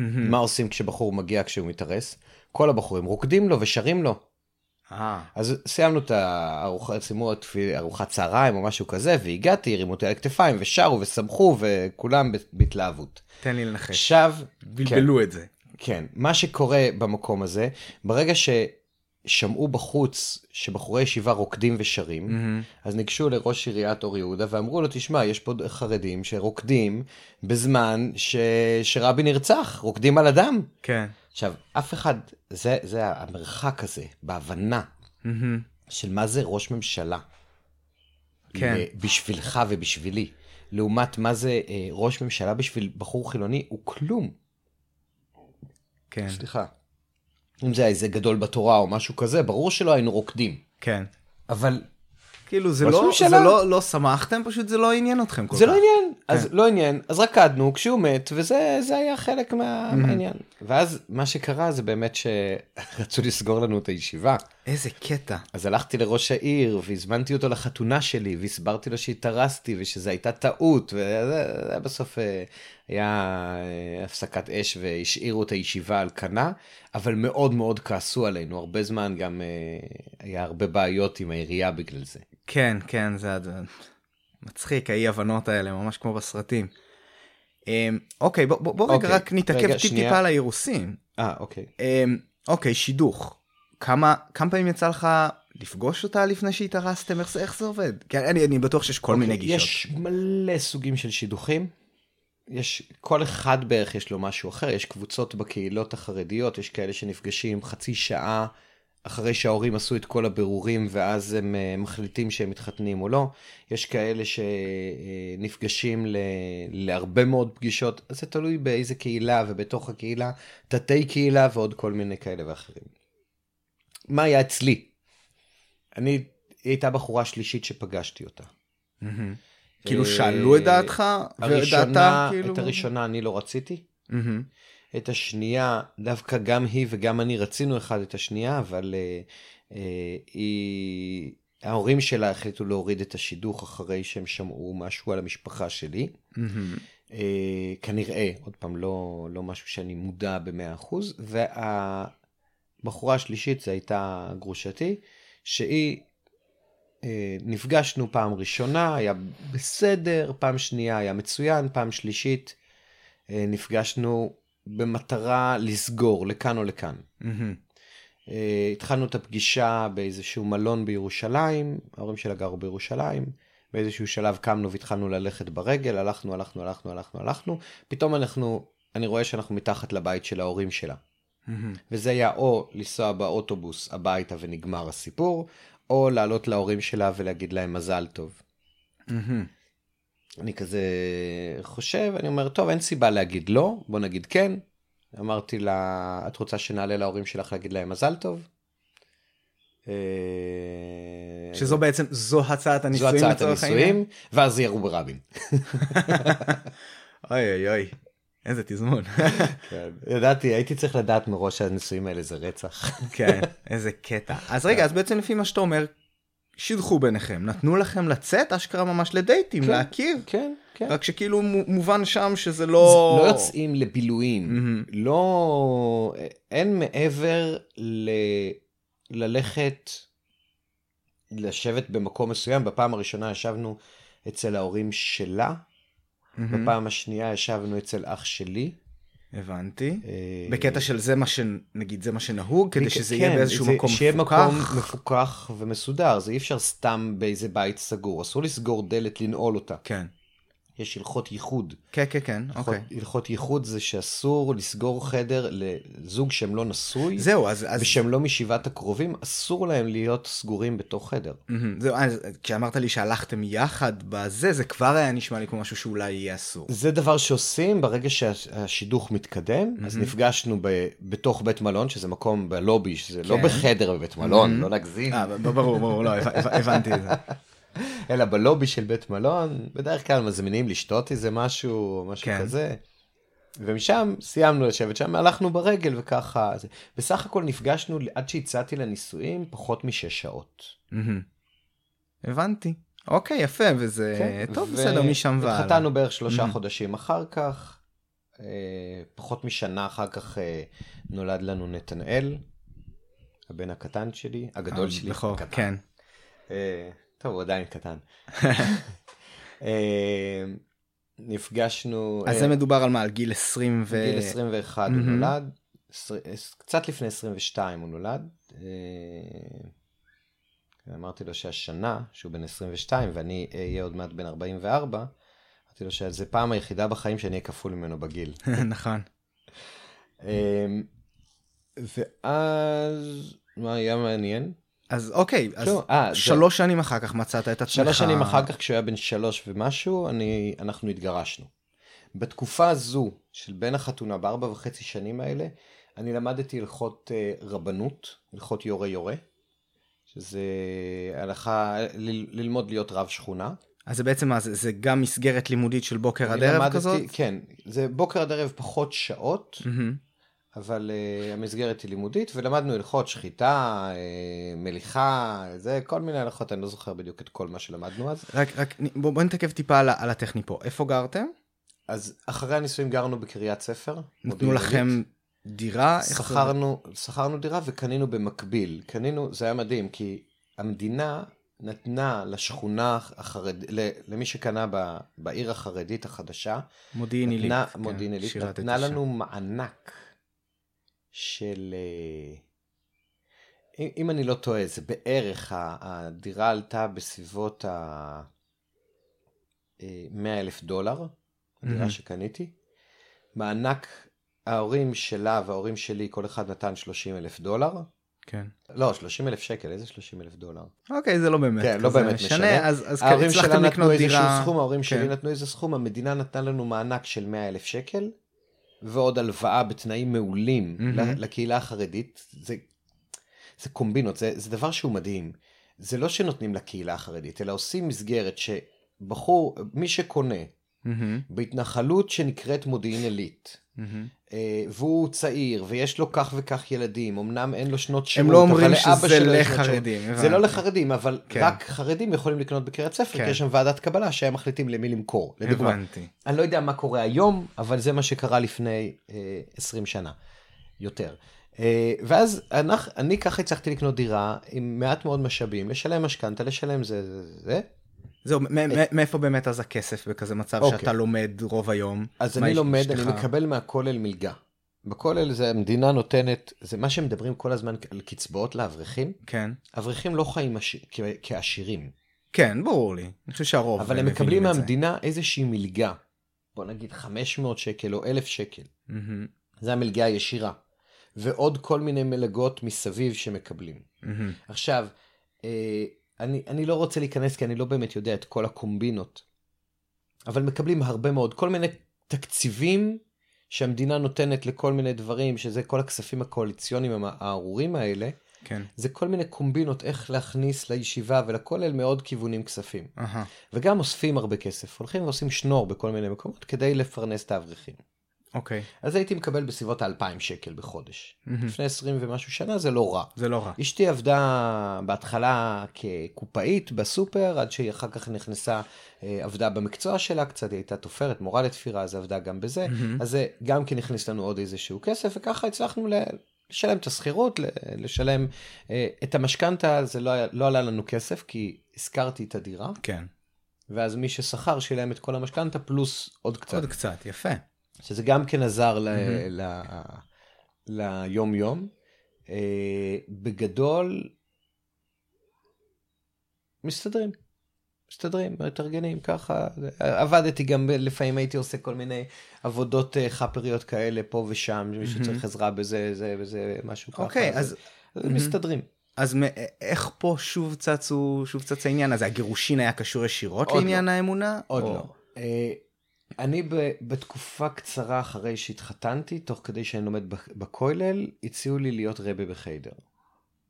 Speaker 2: Mm-hmm. מה עושים כשבחור מגיע כשהוא מתארס? כל הבחורים רוקדים לו ושרים לו. אה. אז סיימנו את הארוחה, סיימו את ארוחת צהריים או משהו כזה, והגעתי, הרימו אותי על הכתפיים ושרו ושמחו וכולם בהתלהבות.
Speaker 1: תן לי לנחש.
Speaker 2: עכשיו...
Speaker 1: בלבלו כן, את זה.
Speaker 2: כן, מה שקורה במקום הזה, ברגע ש... שמעו בחוץ שבחורי ישיבה רוקדים ושרים, mm-hmm. אז ניגשו לראש עיריית אור יהודה ואמרו לו, תשמע, יש פה חרדים שרוקדים בזמן ש... שרבי נרצח, רוקדים על אדם.
Speaker 1: כן.
Speaker 2: עכשיו, אף אחד, זה, זה המרחק הזה בהבנה mm-hmm. של מה זה ראש ממשלה.
Speaker 1: כן.
Speaker 2: בשבילך ובשבילי. לעומת מה זה אה, ראש ממשלה בשביל בחור חילוני, הוא כלום.
Speaker 1: כן.
Speaker 2: סליחה. אם זה היה איזה גדול בתורה או משהו כזה, ברור שלא היינו רוקדים.
Speaker 1: כן.
Speaker 2: אבל...
Speaker 1: כאילו זה לא, זה לא, לא שמחתם, פשוט זה לא עניין אתכם כל
Speaker 2: זה לא כך. זה לא עניין, כן. אז לא עניין, אז רקדנו כשהוא מת, וזה היה חלק מה, mm-hmm. מהעניין. ואז מה שקרה זה באמת שרצו [laughs] לסגור לנו את הישיבה.
Speaker 1: איזה קטע.
Speaker 2: אז הלכתי לראש העיר, והזמנתי אותו לחתונה שלי, והסברתי לו שהתארסתי, ושזו הייתה טעות, וזה בסוף אה, היה אה, הפסקת אש והשאירו את הישיבה על כנה, אבל מאוד מאוד כעסו עלינו, הרבה זמן גם אה, היה הרבה בעיות עם העירייה בגלל זה.
Speaker 1: כן, כן, זה מצחיק, האי הבנות האלה, ממש כמו בסרטים. אמ, אוקיי, בוא, בוא, בוא רגע אוקיי, רק נתעכב טיפ-טיפה על האירוסין.
Speaker 2: אה, אוקיי.
Speaker 1: אמ, אוקיי, שידוך. כמה, כמה פעמים יצא לך לפגוש אותה לפני שהתארסתם? איך, איך זה עובד? כי אני, אני בטוח שיש כל אוקיי, מיני גישות.
Speaker 2: יש מלא סוגים של שידוכים. יש, כל אחד בערך יש לו משהו אחר, יש קבוצות בקהילות החרדיות, יש כאלה שנפגשים חצי שעה אחרי שההורים עשו את כל הבירורים ואז הם אה, מחליטים שהם מתחתנים או לא. יש כאלה שנפגשים ל... להרבה מאוד פגישות, אז זה תלוי באיזה קהילה ובתוך הקהילה, תתי קהילה ועוד כל מיני כאלה ואחרים. מה היה אצלי? אני, היא הייתה בחורה שלישית שפגשתי אותה.
Speaker 1: כאילו שאלו את דעתך?
Speaker 2: הראשונה, כאילו... את הראשונה אני לא רציתי. את השנייה, דווקא גם היא וגם אני רצינו אחד את השנייה, אבל uh, uh, היא... ההורים שלה החליטו להוריד את השידוך אחרי שהם שמעו משהו על המשפחה שלי. Mm-hmm. Uh, כנראה, עוד פעם, לא, לא משהו שאני מודע במאה אחוז. והבחורה השלישית, זו הייתה גרושתי, שהיא נפגשנו פעם ראשונה, היה בסדר, פעם שנייה היה מצוין, פעם שלישית אה, נפגשנו במטרה לסגור לכאן או לכאן.
Speaker 1: Mm-hmm.
Speaker 2: התחלנו את הפגישה באיזשהו מלון בירושלים, ההורים שלה גרו בירושלים. באיזשהו שלב קמנו והתחלנו ללכת ברגל, הלכנו, הלכנו, הלכנו, הלכנו, הלכנו. פתאום אנחנו, אני רואה שאנחנו מתחת לבית של ההורים שלה.
Speaker 1: Mm-hmm.
Speaker 2: וזה היה או לנסוע באוטובוס הביתה ונגמר הסיפור, או לעלות להורים שלה ולהגיד להם מזל טוב.
Speaker 1: Mm-hmm.
Speaker 2: אני כזה חושב, אני אומר, טוב, אין סיבה להגיד לא, בוא נגיד כן. אמרתי לה, את רוצה שנעלה להורים שלך להגיד להם מזל טוב? אה,
Speaker 1: שזו בעצם, זו הצעת
Speaker 2: זו
Speaker 1: הנישואים
Speaker 2: הצעת
Speaker 1: לצורך העניין?
Speaker 2: הנישואים, ואז ירו ברבין. [laughs]
Speaker 1: אוי אוי אוי, איזה תזמון.
Speaker 2: כן. ידעתי, הייתי צריך לדעת מראש שהנישואים האלה זה רצח.
Speaker 1: כן, איזה קטע. אז רגע, אז בעצם לפי מה שאתה אומר, שידכו ביניכם, נתנו לכם לצאת אשכרה ממש לדייטים,
Speaker 2: כן.
Speaker 1: להכיר.
Speaker 2: כן, כן.
Speaker 1: רק שכאילו מו- מובן שם שזה
Speaker 2: לא...
Speaker 1: לא...
Speaker 2: יוצאים לבילויים. לא... אין מעבר ל... ללכת, לשבת במקום מסוים. בפעם הראשונה ישבנו אצל ההורים שלה,
Speaker 1: מהמם.
Speaker 2: בפעם השנייה ישבנו אצל אח שלי.
Speaker 1: הבנתי.
Speaker 2: אה,
Speaker 1: בקטע של זה מה שנגיד זה מה שנהוג כדי שזה
Speaker 2: כן,
Speaker 1: יהיה באיזשהו
Speaker 2: זה-
Speaker 1: מקום
Speaker 2: שיהיה
Speaker 1: מפוקח.
Speaker 2: מקום מפוקח ומסודר, זה אי אפשר סתם באיזה בית סגור, אסור לסגור דלת, לנעול אותה.
Speaker 1: כן.
Speaker 2: יש הלכות ייחוד.
Speaker 1: כן כן כן אוקיי.
Speaker 2: הלכות ייחוד זה שאסור לסגור חדר לזוג שהם לא נשוי,
Speaker 1: זהו אז אז
Speaker 2: ושהם לא משבעת הקרובים, אסור להם להיות סגורים בתוך חדר.
Speaker 1: מהמם. זהו אז כשאמרת לי שהלכתם יחד בזה זה כבר היה נשמע לי כמו משהו שאולי יהיה אסור.
Speaker 2: זה דבר שעושים ברגע שהשידוך מתקדם, אז נפגשנו ב, בתוך בית מלון, שזה מקום בלובי, שזה לא
Speaker 1: כן.
Speaker 2: בחדר בבית מלון, לא נגזים,
Speaker 1: אה, ברור ברור לא הבנ- הבנתי את זה. [laughs]
Speaker 2: אלא בלובי של בית מלון, בדרך כלל מזמינים לשתות איזה משהו, משהו
Speaker 1: כן.
Speaker 2: כזה. ומשם סיימנו לשבת שם, הלכנו ברגל וככה. זה. בסך הכל נפגשנו עד שהצעתי לנישואים פחות משש שעות.
Speaker 1: הבנתי. אוקיי יפה וזה
Speaker 2: כן,
Speaker 1: טוב
Speaker 2: ו-
Speaker 1: בסדר משם והלאה.
Speaker 2: התחתנו בערך שלושה. חודשים אחר כך, אה, פחות משנה אחר כך אה, נולד לנו נתנאל, הבן הקטן שלי, הגדול
Speaker 1: אה,
Speaker 2: שלי,
Speaker 1: בכור. כן.
Speaker 2: אה, טוב, הוא עדיין קטן. [laughs] אה, נפגשנו,
Speaker 1: אז
Speaker 2: אה,
Speaker 1: זה מדובר על מה על גיל 20 ו...
Speaker 2: בגיל 21 הוא
Speaker 1: Mhm.
Speaker 2: נולד, קצת לפני 22 הוא נולד. אה, אמרתי לו שהשנה, שהוא בן 22 ואני אהיה עוד מעט בן 44, אמרתי לו שזו פעם היחידה בחיים שאני אהיה כפול ממנו בגיל. [laughs]
Speaker 1: נכון.
Speaker 2: ואז, מה היה מעניין?
Speaker 1: אז אוקיי אז
Speaker 2: כלום, אה, זה-
Speaker 1: שלוש שנים אחר כך מצאת את עצמך.
Speaker 2: שלוש שנים אחר כך, כשהוא היה בן שלוש ומשהו, אני, אנחנו התגרשנו. בתקופה הזו של בין החתונה, בארבע וחצי שנים האלה, אני למדתי הלכות אה, רבנות, הלכות יורה יורה, שזה הלכה, ל, ללמוד להיות רב שכונה.
Speaker 1: אז זה בעצם מה זה זה גם מסגרת לימודית של בוקר עד ערב
Speaker 2: למדתי-
Speaker 1: כזאת?
Speaker 2: כן, זה בוקר עד ערב פחות שעות,
Speaker 1: מהמם.
Speaker 2: אבל uh, המסגרת היא לימודית, ולמדנו הלכות שחיטה, uh, מליחה, זה כל מיני הלכות, אני לא זוכר בדיוק את כל מה שלמדנו אז.
Speaker 1: רק רק בוא בוא נתעכב טיפה על על הטכני פה איפה גרתם?
Speaker 2: אז אחרי הנישואים גרנו בקריית ספר.
Speaker 1: נתנו לכם. דירה?
Speaker 2: שכרנו, שכרנו דירה וקנינו במקביל. קנינו, זה היה מדהים, כי המדינה נתנה לשכונה החרדית, למי שקנה ב, בעיר החרדית החדשה,
Speaker 1: מודיעין עילית.
Speaker 2: נתנה,
Speaker 1: כן,
Speaker 2: מודיעין עילית, נתנה
Speaker 1: שם.
Speaker 2: לנו מענק של, אה, אם, אני לא טועה, זה בערך, הדירה עלתה בסביבות ה... 100 אלף דולר, הדירה
Speaker 1: מהמם.
Speaker 2: שקניתי. מענק, ההורים שלה וההורים שלי, כל אחד נתן 30 אלף דולר.
Speaker 1: כן.
Speaker 2: לא, 30 אלף שקל, איזה 30 אלף דולר?
Speaker 1: אוקיי זה לא באמת.
Speaker 2: כן, לא באמת משנה.
Speaker 1: אז אז
Speaker 2: ההורים שלה
Speaker 1: הצלחתם
Speaker 2: נתנו
Speaker 1: לקנות
Speaker 2: איזשהו
Speaker 1: דירה.
Speaker 2: סכום, ההורים שלי
Speaker 1: כן.
Speaker 2: נתנו איזה סכום, המדינה נתנה לנו מענק של 100 אלף שקל, ועוד הלוואה בתנאים מעולים. ל- לקהילה החרדית. זה, זה קומבינות, זה, זה דבר שהוא מדהים. זה לא שנותנים לקהילה החרדית, אלא עושים מסגרת שבחור, מי שקונה
Speaker 1: מהמם,
Speaker 2: בהתנחלות שנקראת מודיעין עילית,
Speaker 1: מהמם.
Speaker 2: אה, והוא צעיר ויש לו כך וכך ילדים, אמנם אין לו שנות שירות,
Speaker 1: הם לא אומרים
Speaker 2: אבל לאבא
Speaker 1: שזה
Speaker 2: שלו יש שנות שירות.
Speaker 1: לחרדים.
Speaker 2: זה לא. לחרדים, אבל
Speaker 1: כן.
Speaker 2: רק חרדים יכולים לקנות בקריית ספר,
Speaker 1: כן.
Speaker 2: כי יש שם ועדת קבלה שהם מחליטים למי למכור. לדוגמה,
Speaker 1: הבנתי.
Speaker 2: אני לא יודע מה קורה היום, אבל זה מה שקרה לפני אה, 20 שנה, יותר. אה, ואז אנחנו, אני ככה הצלחתי לקנות דירה עם מעט מאוד משאבים, לשלם משכנתה, לשלם זה זה זה,
Speaker 1: זהו, מאיפה באמת אז הכסף בכזה מצב
Speaker 2: אוקיי.
Speaker 1: שאתה לומד רוב היום?
Speaker 2: אז אני לומד,
Speaker 1: אשתך?
Speaker 2: אני מקבל מהכולל מלגה. בכולל זה המדינה נותנת, זה מה שמדברים כל הזמן על קצבאות לאברכים.
Speaker 1: כן.
Speaker 2: אברכים לא חיים עש... כ- כעשירים,
Speaker 1: כן, ברור לי. אני חושב שהרוב
Speaker 2: אבל הם
Speaker 1: מבינים
Speaker 2: מקבלים
Speaker 1: את זה.
Speaker 2: מהמדינה איזושהי מלגה. בוא נגיד 500 שקל או 1,000 שקל.
Speaker 1: מהמם,
Speaker 2: זה המלגה הישירה. ועוד כל מיני מלגות מסביב שמקבלים.
Speaker 1: מהמם.
Speaker 2: עכשיו, אה, אני, אני לא רוצה להיכנס כי אני לא באמת יודע את כל הקומבינות, אבל מקבלים הרבה מאוד, כל מיני תקציבים שהמדינה נותנת לכל מיני דברים, שזה כל הכספים הקואליציוניים הארורים האלה,
Speaker 1: כן.
Speaker 2: זה כל מיני קומבינות איך להכניס לישיבה ולכולל מעוד כיוונים כספים.
Speaker 1: אהה.
Speaker 2: וגם אוספים הרבה כסף, הולכים ועושים שנור בכל מיני מקומות כדי לפרנס את האברכים.
Speaker 1: אוקיי.
Speaker 2: אז הייתי מקבל בסביבות ה-2,000 שקל בחודש.
Speaker 1: מהמם.
Speaker 2: לפני 20 ומשהו שנה זה לא רע.
Speaker 1: זה לא רע.
Speaker 2: אשתי עבדה בהתחלה כקופאית בסופר, עד שהיא אחר כך נכנסה, אה, עבדה במקצוע שלה, קצת היא הייתה תופרת, מורה לתפירה, אז עבדה גם בזה.
Speaker 1: מהמם.
Speaker 2: אז זה גם כן הכניס לנו עוד איזשהו כסף, וככה הצלחנו ל- לשלם את השכירות, לשלם אה, את המשכנתה, זה לא, היה- לא עלה לנו כסף, כי השכרתי את הדירה,
Speaker 1: כן.
Speaker 2: ואז מי ששכר שילם את כל המשכנתה, פלוס עוד קצת.
Speaker 1: עוד קצת, יפה.
Speaker 2: שזה גם כן עזר ל-
Speaker 1: מהמם.
Speaker 2: ל- ליום יום. אה, בגדול, מסתדרים. מסתדרים, מתארגנים ככה. עבדתי גם, לפעמים הייתי עושה כל מיני עבודות אה, חאפריות כאלה פה ושם, מישהו
Speaker 1: מהמם.
Speaker 2: צריך עזרה בזה, זה וזה, משהו ככה.
Speaker 1: אוקיי, אז.
Speaker 2: מסתדרים.
Speaker 1: אז איך פה שוב צצו, שוב צץ העניין הזה? הגירושין היה קשור ישירות לעניין האמונה?
Speaker 2: עוד לא. אני ב- בתקופה קצרה אחרי שהתחתנתי, תוך כדי שאני לומד בכולל, הציעו לי להיות רבה בחיידר.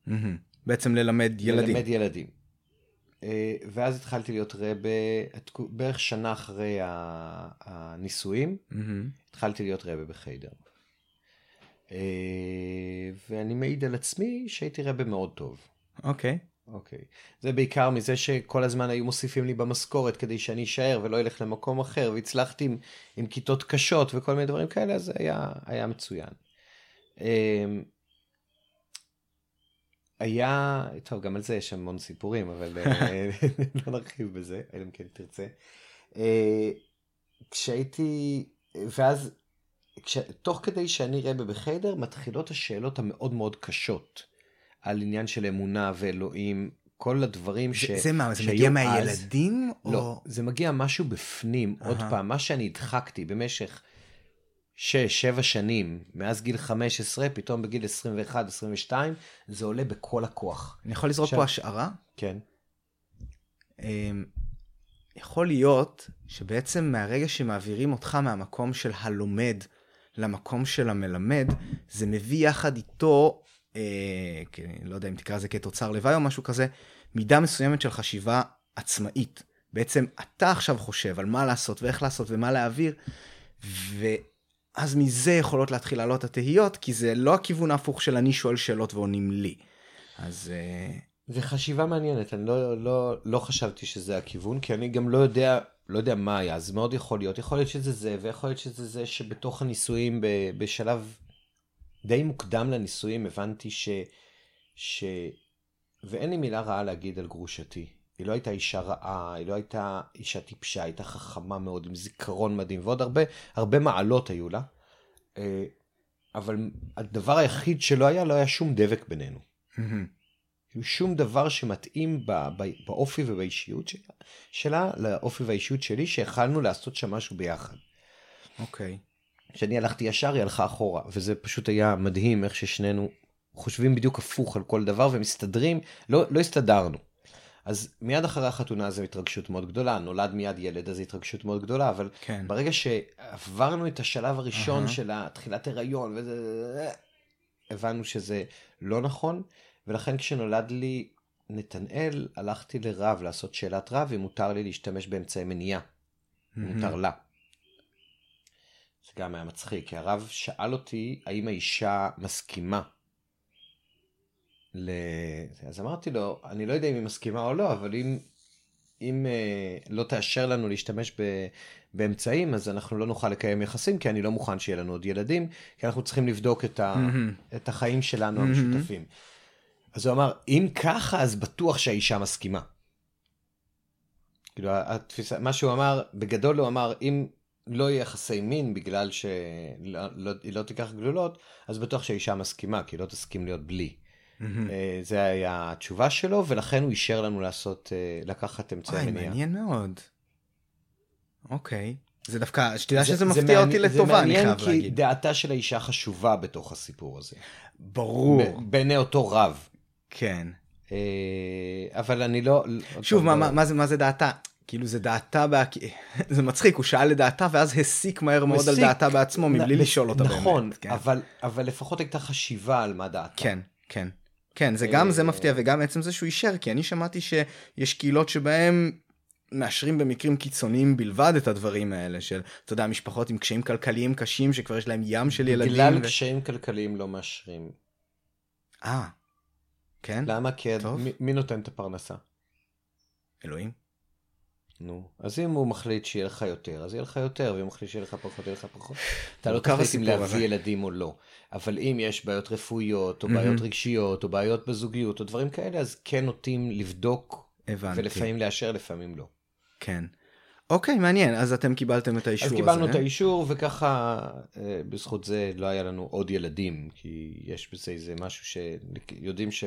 Speaker 1: מהמם. בעצם ללמד ילדים.
Speaker 2: ללמד ילדים. אה, ואז התחלתי להיות רבה, בערך שנה אחרי הנישואים,
Speaker 1: מהמם.
Speaker 2: התחלתי להיות רבה בחיידר. אה, ואני מעיד על עצמי שהייתי רבה מאוד טוב.
Speaker 1: אוקיי.
Speaker 2: אוקיי. זה בעיקר מזה שכל הזמן היו מוסיפים לי במשכורת כדי שאני אשאר ולא אלך למקום אחר, והצלחתי עם, עם כיתות קשות וכל מיני דברים כאלה, אז זה היה, היה מצוין. אמ, היה, טוב, גם על זה יש המון סיפורים, אבל אה, [laughs] לא נרחיב בזה, אלא אם כן תרצה. אה, כשהייתי, ואז, כש, תוך כדי שאני רבה בחדר, מתחילות השאלות המאוד מאוד קשות על עניין של אמונה ואלוהים, כל הדברים ש...
Speaker 1: זה- זה מה, זה מגיע
Speaker 2: אז.
Speaker 1: מהילדים?
Speaker 2: לא,
Speaker 1: או-
Speaker 2: זה מגיע משהו בפנים, עוד
Speaker 1: אהה.
Speaker 2: פעם, מה שאני הדחקתי במשך 6-7 שנים, מאז גיל 15, פתאום בגיל 21-22, זה עולה בכל הכוח.
Speaker 1: אני יכול לזרוק
Speaker 2: עכשיו-
Speaker 1: פה השערה?
Speaker 2: כן.
Speaker 1: אמ, יכול להיות שבעצם מהרגע שמעבירים אותך מהמקום של הלומד למקום של המלמד, זה מביא יחד איתו, אה, כי לא יודע אם תקרא לזה כתוצר לוואי או משהו כזה, מידה מסוימת של חשיבה עצמאית. בעצם אתה עכשיו חושב על מה לעשות ואיך לעשות ומה להעביר, ואז מזה יכולות להתחיל לעלות התהיות, כי זה לא הכיוון ההפוך של אני שואל שאלות ועונים לי. אז אה,
Speaker 2: זה חשיבה מעניינת, אני לא, לא, לא חשבתי שזה הכיוון, כי אני גם לא יודע, לא יודע מה היה, אז מאוד יכול להיות, יכול להיות שזה זה, ויכול להיות שזה זה שבתוך הנישואים, ב, בשלב די מוקדם לנישואים, הבנתי ש, ש... ואין לי מילה רעה להגיד על גרושתי. היא לא הייתה אישה רעה, היא לא הייתה אישה טיפשה, הייתה חכמה מאוד, עם זיכרון מדהים, ועוד הרבה, הרבה מעלות היו לה. אה, אבל הדבר היחיד שלא היה, לא היה שום דבק בינינו. כאילו שום דבר שמתאים באופי ובאישיות שלה, שלה לאופי והאישיות שלי, שיכלנו לעשות שם משהו ביחד.
Speaker 1: אוקיי.
Speaker 2: כשאני הלכתי ישר, היא הלכה אחורה, וזה פשוט היה מדהים איך ששנינו חושבים בדיוק הפוך על כל דבר ומסתדרים, לא, לא הסתדרנו. אז מיד אחרי החתונה זו התרגשות מאוד גדולה, נולד מיד ילד, אז זו התרגשות מאוד גדולה, אבל
Speaker 1: כן.
Speaker 2: ברגע שעברנו את השלב הראשון
Speaker 1: אהה.
Speaker 2: של תחילת הריון, וזה... הבנו שזה לא נכון, ולכן כשנולד לי נתנאל, הלכתי לרב לעשות שאלת רב, אם מותר לי להשתמש באמצעי מניעה.
Speaker 1: מהמם.
Speaker 2: מותר לה. זה גם היה מצחיק, כי הרב שאל אותי האם האישה מסכימה. ל... אז אמרתי לו, אני לא יודע אם היא מסכימה או לא, אבל אם, אם אה, לא תאשר לנו להשתמש ב... באמצעים, אז אנחנו לא נוכל לקיים יחסים, כי אני לא מוכן שיהיה לנו עוד ילדים, כי אנחנו צריכים לבדוק את, ה...
Speaker 1: מהמם.
Speaker 2: את החיים שלנו
Speaker 1: מהמם.
Speaker 2: המשותפים. אז הוא אמר, אם ככה, אז בטוח שהאישה מסכימה. כאילו התפיסה, מה שהוא אמר, בגדול הוא אמר, אם לא יהיה יחסי מין בגלל שהיא לא, לא, לא תיקח גלולות, אז בטוח שהאישה מסכימה, כי היא לא תסכים להיות בלי. Mm-hmm. זה היה התשובה שלו, ולכן הוא אישר לנו לעשות, אה, לקחת אמצעי מניעה.
Speaker 1: אוי, מעניין מאוד. אוקיי. זה דווקא, שתדע שזה מפתיע מעניין, אותי לטובה, אני חייב להגיד.
Speaker 2: זה מעניין כי דעתה של האישה חשובה בתוך הסיפור הזה.
Speaker 1: ברור.
Speaker 2: בעיני אותו רב.
Speaker 1: כן.
Speaker 2: אה, אבל אני לא...
Speaker 1: שוב, מה, לא... מה, זה, מה זה דעתה? כאילו זה דעתה, בה... [laughs] זה מצחיק, הוא שאל לדעתה ואז הסיק מהר מאוד על דעתה בעצמו מבלי לשאול אותה
Speaker 2: נכון, באמת. נכון, כן. אבל, אבל לפחות הייתה חשיבה על מה דעתה.
Speaker 1: כן, כן. כן, זה גם זה מפתיע וגם עצם זה שהוא אישר, כי אני שמעתי שיש קהילות שבהם מאשרים במקרים קיצוניים בלבד את הדברים האלה של, אתה יודע, משפחות עם קשיים כלכליים קשים שכבר יש להם ים של ילדים.
Speaker 2: בגלל ו... קשיים כלכליים לא מאשרים.
Speaker 1: אה, כן?
Speaker 2: למה? כי מי, מי נותן את הפרנסה?
Speaker 1: אלוהים.
Speaker 2: נו, אז אם הוא מחליט שיהיה לך יותר, אז יהיה לך יותר, ואם הוא מחליט שיהיה לך פחות, יהיה לך פחות. [laughs] אתה לא תחליט אם להביא. ילדים או לא. אבל אם יש בעיות רפואיות, או בעיות רגשיות, או בעיות בזוגיות, או דברים כאלה, אז כן נוטים לבדוק, הבנתי. ולפעמים לאשר, לפעמים לא.
Speaker 1: כן. אוקיי, מעניין, אז אתם קיבלתם את האישור הזה.
Speaker 2: אז קיבלנו הזה. את האישור, וככה, אה, בזכות זה לא היה לנו עוד ילדים, כי יש בזה איזה משהו שיודעים ש...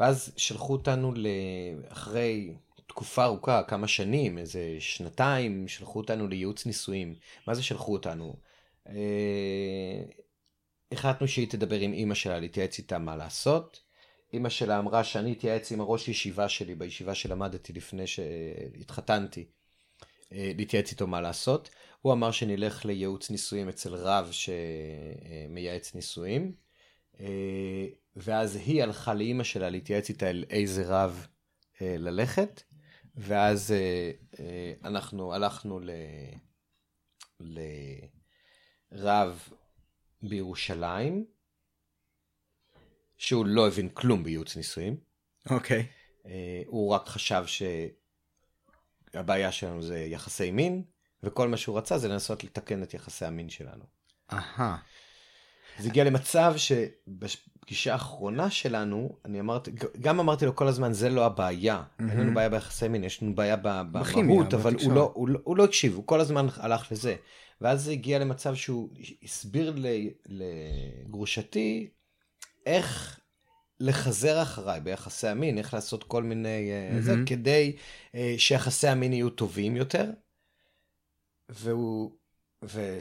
Speaker 2: ואז שלחו אותנו לאחרי תקופה ארוכה, כמה שנים, איזה שנתיים, שלחו אותנו לייעוץ נישואים. מה זה שלחו אותנו? אה, החלטנו שהיא תדבר עם אימא שלה, להתייעץ איתה מה לעשות. אימא שלה אמרה שאני אתייעץ עם הראש ישיבה שלי, בישיבה שלמדתי לפני שהתחתנתי, אה, להתייעץ איתו מה לעשות. הוא אמר שנלך לייעוץ נישואים אצל רב שמייעץ נישואים. אה, ואז היא הלכה לאימא שלה להתייעץ איתה אל איזה רב ללכת. ואז אה, אה, אנחנו הלכנו ל... לרב בירושלים, שהוא לא הבין כלום בייעוץ נישואים.
Speaker 1: אוקיי.
Speaker 2: Okay. הוא רק חשב שהבעיה שלנו זה יחסי מין, וכל מה שהוא רצה זה לנסות לתקן את יחסי המין שלנו.
Speaker 1: אהה.
Speaker 2: זה הגיע למצב בפגישה האחרונה שלנו, אני אמרתי, גם אמרתי לו כל הזמן, זה לא הבעיה. אין לנו בעיה ביחסי מין, יש לנו בעיה במהות, אבל הוא לא, הוא, לא, הוא לא הקשיב, הוא כל הזמן הלך לזה. ואז זה הגיע למצב שהוא הסביר לגרושתי איך לחזר אחריי ביחסי המין, איך לעשות כל מיני, mm-hmm. זה, כדי uh, שיחסי המין יהיו טובים יותר. והוא, ו,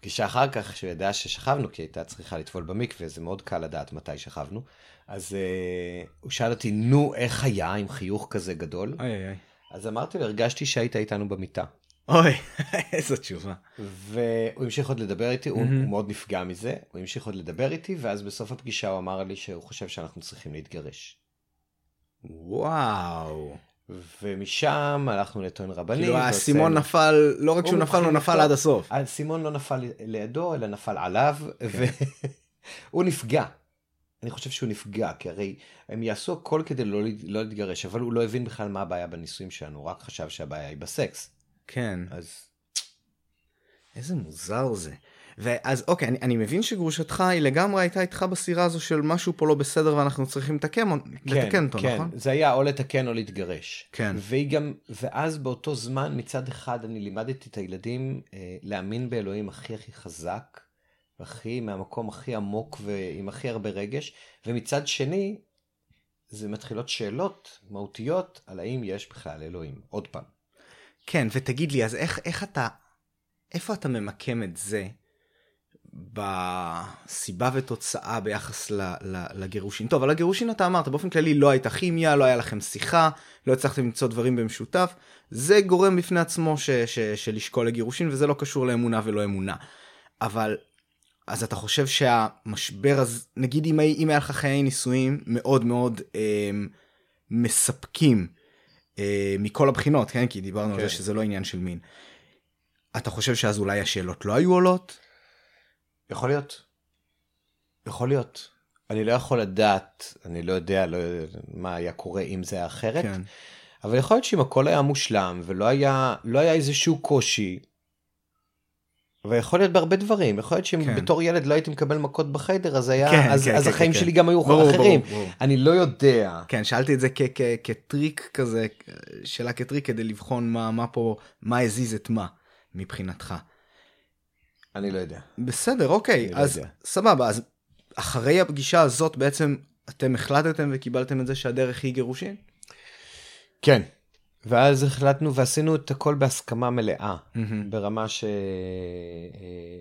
Speaker 2: פגישה אחר כך, שהוא ידע ששכבנו, כי הייתה צריכה לטבול במקווה, זה מאוד קל לדעת מתי שכבנו. אז uh, הוא שאל אותי, נו, איך היה עם חיוך כזה גדול?
Speaker 1: אוי אוי אוי.
Speaker 2: אז אמרתי לו, הרגשתי שהיית איתנו במיטה.
Speaker 1: אוי, [laughs] איזו תשובה.
Speaker 2: והוא המשיך עוד לדבר איתי, הוא, הוא מאוד נפגע מזה, הוא המשיך עוד לדבר איתי, ואז בסוף הפגישה הוא אמר לי שהוא חושב שאנחנו צריכים להתגרש.
Speaker 1: וואו.
Speaker 2: ומשם הלכנו לטוען רבני.
Speaker 1: כאילו האסימון נפל, לא רק שהוא נפל, הוא נפל עד הסוף.
Speaker 2: האסימון לא נפל לידו, אלא נפל עליו, כן. והוא [laughs] נפגע. אני חושב שהוא נפגע, כי הרי הם יעשו הכל כדי לא, לא להתגרש, אבל הוא לא הבין בכלל מה הבעיה בנישואים שלנו, הוא רק חשב שהבעיה היא בסקס.
Speaker 1: כן.
Speaker 2: אז... [tsk]
Speaker 1: איזה מוזר זה. ואז אוקיי, אני, אני מבין שגרושתך היא לגמרי הייתה איתך בסירה הזו של משהו פה לא בסדר ואנחנו צריכים לתקן, כן, לתקן אותו,
Speaker 2: כן.
Speaker 1: נכון?
Speaker 2: זה היה או לתקן או להתגרש.
Speaker 1: כן.
Speaker 2: והיא גם, ואז באותו זמן מצד אחד אני לימדתי את הילדים אה, להאמין באלוהים הכי הכי חזק, הכי מהמקום הכי עמוק ועם הכי הרבה רגש, ומצד שני, זה מתחילות שאלות מהותיות על האם יש בכלל אלוהים. עוד פעם.
Speaker 1: כן, ותגיד לי, אז איך, איך אתה, איפה אתה ממקם את זה? בסיבה ותוצאה ביחס לגירושין. טוב, על הגירושין אתה אמרת, באופן כללי לא הייתה כימיה, לא היה לכם שיחה, לא הצלחתם למצוא דברים במשותף. זה גורם בפני עצמו ש, ש, של לשקול לגירושין, וזה לא קשור לאמונה ולא אמונה. אבל, אז אתה חושב שהמשבר הזה, נגיד אם, אם היה לך חיי נישואים מאוד מאוד אה, מספקים אה, מכל הבחינות, כן? כי דיברנו כן. על זה שזה לא עניין של מין. אתה חושב שאז אולי השאלות לא היו עולות?
Speaker 2: יכול להיות. יכול להיות. אני לא יכול לדעת, אני לא יודע, לא יודע מה היה קורה אם זה היה אחרת, כן. אבל יכול להיות שאם הכל היה מושלם ולא היה, לא היה איזשהו קושי, ויכול להיות בהרבה דברים יכול להיות שאם
Speaker 1: כן.
Speaker 2: בתור ילד לא הייתי מקבל מכות בחדר אז היה
Speaker 1: כן,
Speaker 2: אז,
Speaker 1: כן,
Speaker 2: אז
Speaker 1: כן,
Speaker 2: החיים
Speaker 1: כן,
Speaker 2: שלי
Speaker 1: כן.
Speaker 2: גם היו
Speaker 1: ברור,
Speaker 2: אחרים
Speaker 1: ברור, ברור.
Speaker 2: אני לא יודע
Speaker 1: כן, שאלתי את זה כ- כ- כטריק כזה, שאלה כטריק כדי לבחון מה, מה פה, מה הזיז את מה מבחינתך.
Speaker 2: אני לא יודע
Speaker 1: בסדר, אוקיי,
Speaker 2: לא
Speaker 1: אז
Speaker 2: יודע.
Speaker 1: סבבה, אז אחרי הפגישה הזאת בעצם אתם החלטתם וקיבלתם את זה שהדרך היא גירושין?
Speaker 2: כן. ואז החלטנו ועשינו את הכל בהסכמה מלאה
Speaker 1: מהמם.
Speaker 2: ברמה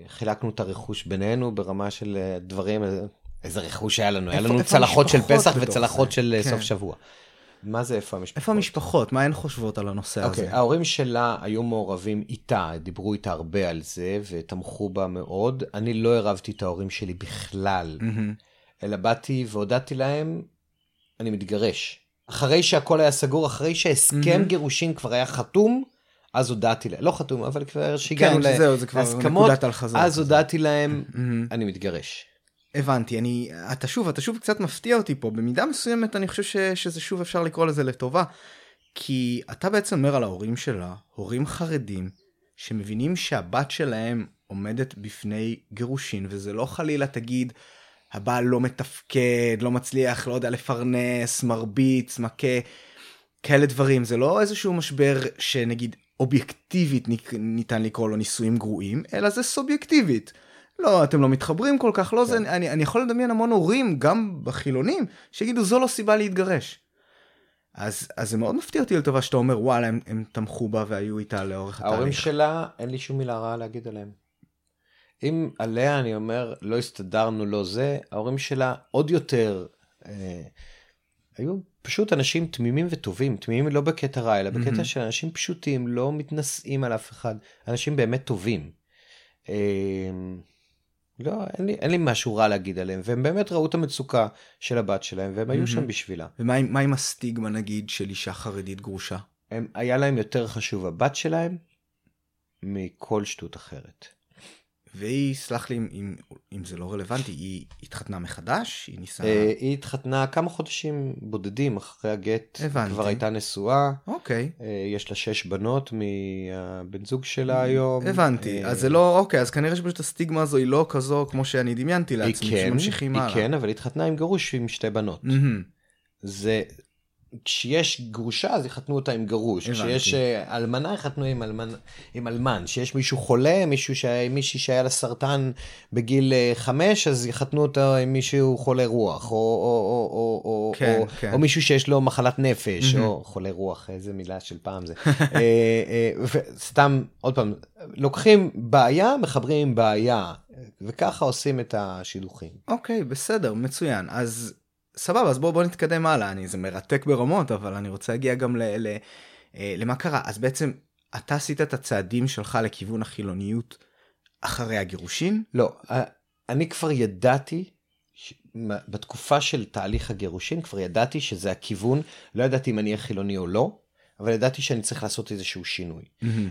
Speaker 2: שחילקנו את הרכוש בינינו ברמה של דברים איזה רכוש היה לנו היה
Speaker 1: איפה-
Speaker 2: לנו
Speaker 1: איפה
Speaker 2: צלחות של פסח וצלחות
Speaker 1: זה?
Speaker 2: של אה,
Speaker 1: כן.
Speaker 2: סוף שבוע. מה זה איפה המשפחות?
Speaker 1: איפה המשפחות? מה הן חושבות על הנושא
Speaker 2: אוקיי,
Speaker 1: הזה?
Speaker 2: ההורים שלה היו מעורבים איתה, דיברו איתה הרבה על זה ותמכו בה מאוד. אני לא ערבתי את ההורים שלי בכלל,
Speaker 1: מהמם.
Speaker 2: אלא באתי והודעתי להם, אני מתגרש. אחרי שהכל היה סגור, אחרי שהסכם
Speaker 1: מהמם.
Speaker 2: גירושין כבר היה חתום, אז הודעתי להם, לא חתום, אבל כבר שהגענו
Speaker 1: כן, זה כבר
Speaker 2: להסכמות. אז. הודעתי להם,
Speaker 1: מהמם.
Speaker 2: אני מתגרש.
Speaker 1: הבנתי, אני, אתה שוב, אתה שוב קצת מפתיע אותי פה, במידה מסוימת אני חושב ש, שזה שוב אפשר לקרוא לזה לטובה, כי אתה בעצם אומר על ההורים שלה, הורים חרדים, שמבינים שהבת שלהם עומדת בפני גירושין, וזה לא חלילה תגיד, הבעל לא מתפקד, לא מצליח, לא יודע, לפרנס, מרביץ, מכה, כאלה דברים, זה לא איזשהו משבר שנגיד אובייקטיבית ניתן לקרוא לו נישואים גרועים, אלא זה סובייקטיבית. לא, אתם לא מתחברים כל כך, לא זה, אני, אני יכול לדמיין המון הורים, גם בחילונים, שיגידו זו לא סיבה להתגרש. אז, אז זה מאוד מפתיע אותי לטובה שאתה אומר וואלה הם, הם תמכו בה והיו איתה לאורך
Speaker 2: ההורים
Speaker 1: התהליך.
Speaker 2: שלה, אין לי שום מילה רעה להגיד עליהם. אם עליה אני אומר, לא הסתדרנו, לא זה, ההורים שלה עוד יותר אה, היו פשוט אנשים תמימים וטובים, תמימים לא בקטע רע, אלא בקטע
Speaker 1: מהמם.
Speaker 2: של אנשים פשוטים, לא מתנשאים על אף אחד, אנשים באמת טובים. אה, לא, אין לי, אין לי משהו רע להגיד עליהם, והם באמת ראו את המצוקה של הבת שלהם, והם היו שם. בשבילה.
Speaker 1: ומה עם- מה עם הסטיגמה נגיד של אישה חרדית גרושה?
Speaker 2: הם, היה להם יותר חשוב הבת שלהם מכל שטות אחרת.
Speaker 1: והיא, סלח לי אם, אם, זה לא רלוונטי, היא התחתנה מחדש? היא ניסה...
Speaker 2: אה, היא התחתנה כמה חודשים בודדים אחרי הגט,
Speaker 1: הבנתי.
Speaker 2: כבר הייתה נשואה,
Speaker 1: אוקיי.
Speaker 2: אה, יש לה שש בנות מהבן זוג שלה היום.
Speaker 1: הבנתי,
Speaker 2: אה,
Speaker 1: אז זה לא, אוקיי, אז כנראה שפשוט הסטיגמה הזו היא לא כזו כמו שאני דמיינתי
Speaker 2: היא
Speaker 1: לעצמי,
Speaker 2: כן,
Speaker 1: שממשיכים
Speaker 2: היא
Speaker 1: הלאה.
Speaker 2: כן, אבל היא התחתנה עם גרוש עם שתי בנות. זה, כשיש גרושה אז יחתנו אותה עם גרוש,
Speaker 1: הבנתי.
Speaker 2: כשיש אה, אלמנה יחתנו עם אלמן, עם אלמן, כשיש מישהו חולה, מישהו שהיה, מישהי שהיה לה סרטן בגיל אה, חמש, אז יחתנו אותה עם מישהו חולה רוח, או, או, או, או, או,
Speaker 1: כן,
Speaker 2: או,
Speaker 1: כן.
Speaker 2: או מישהו שיש לו מחלת נפש,
Speaker 1: מהמם.
Speaker 2: או חולה רוח, איזה מילה של פעם זה. [laughs] אה, וסתם, עוד פעם, לוקחים בעיה, מחברים עם בעיה, וככה עושים את השידוכים.
Speaker 1: אוקיי, בסדר, מצוין. אז סבבה, אז בואו בוא נתקדם הלאה. אני, זה מרתק ברמות, אבל אני רוצה להגיע גם ל, ל, אה, למה קרה. אז בעצם, אתה עשית את הצעדים שלך לכיוון החילוניות אחרי הגירושין?
Speaker 2: לא, אה, אני כבר ידעתי, ש- בתקופה של תהליך הגירושין, כבר ידעתי שזה הכיוון, לא ידעתי אם אני אהיה חילוני או לא, אבל ידעתי שאני צריך לעשות איזשהו שינוי.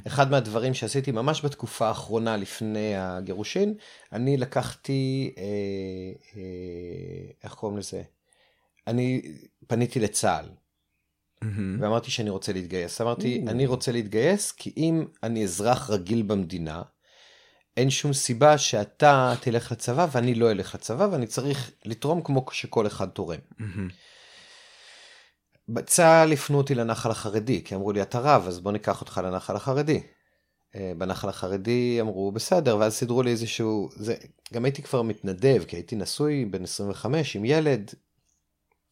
Speaker 2: אחד מהדברים שעשיתי ממש בתקופה האחרונה לפני הגירושין, אני לקחתי, אה, אה, איך קוראים לזה? אני פניתי לצה"ל.
Speaker 1: מהמם.
Speaker 2: ואמרתי שאני רוצה להתגייס. אמרתי,
Speaker 1: או.
Speaker 2: אני רוצה להתגייס כי אם אני אזרח רגיל במדינה, אין שום סיבה שאתה תלך לצבא ואני לא אלך לצבא ואני צריך לתרום כמו שכל אחד תורם.
Speaker 1: מהמם.
Speaker 2: בצה"ל הפנו אותי לנחל החרדי, כי אמרו לי אתה רב אז בוא ניקח אותך לנחל החרדי. אה, בנחל החרדי אמרו בסדר ואז סידרו לי איזשהו זה גם הייתי כבר מתנדב כי הייתי נשוי בן 25 עם ילד.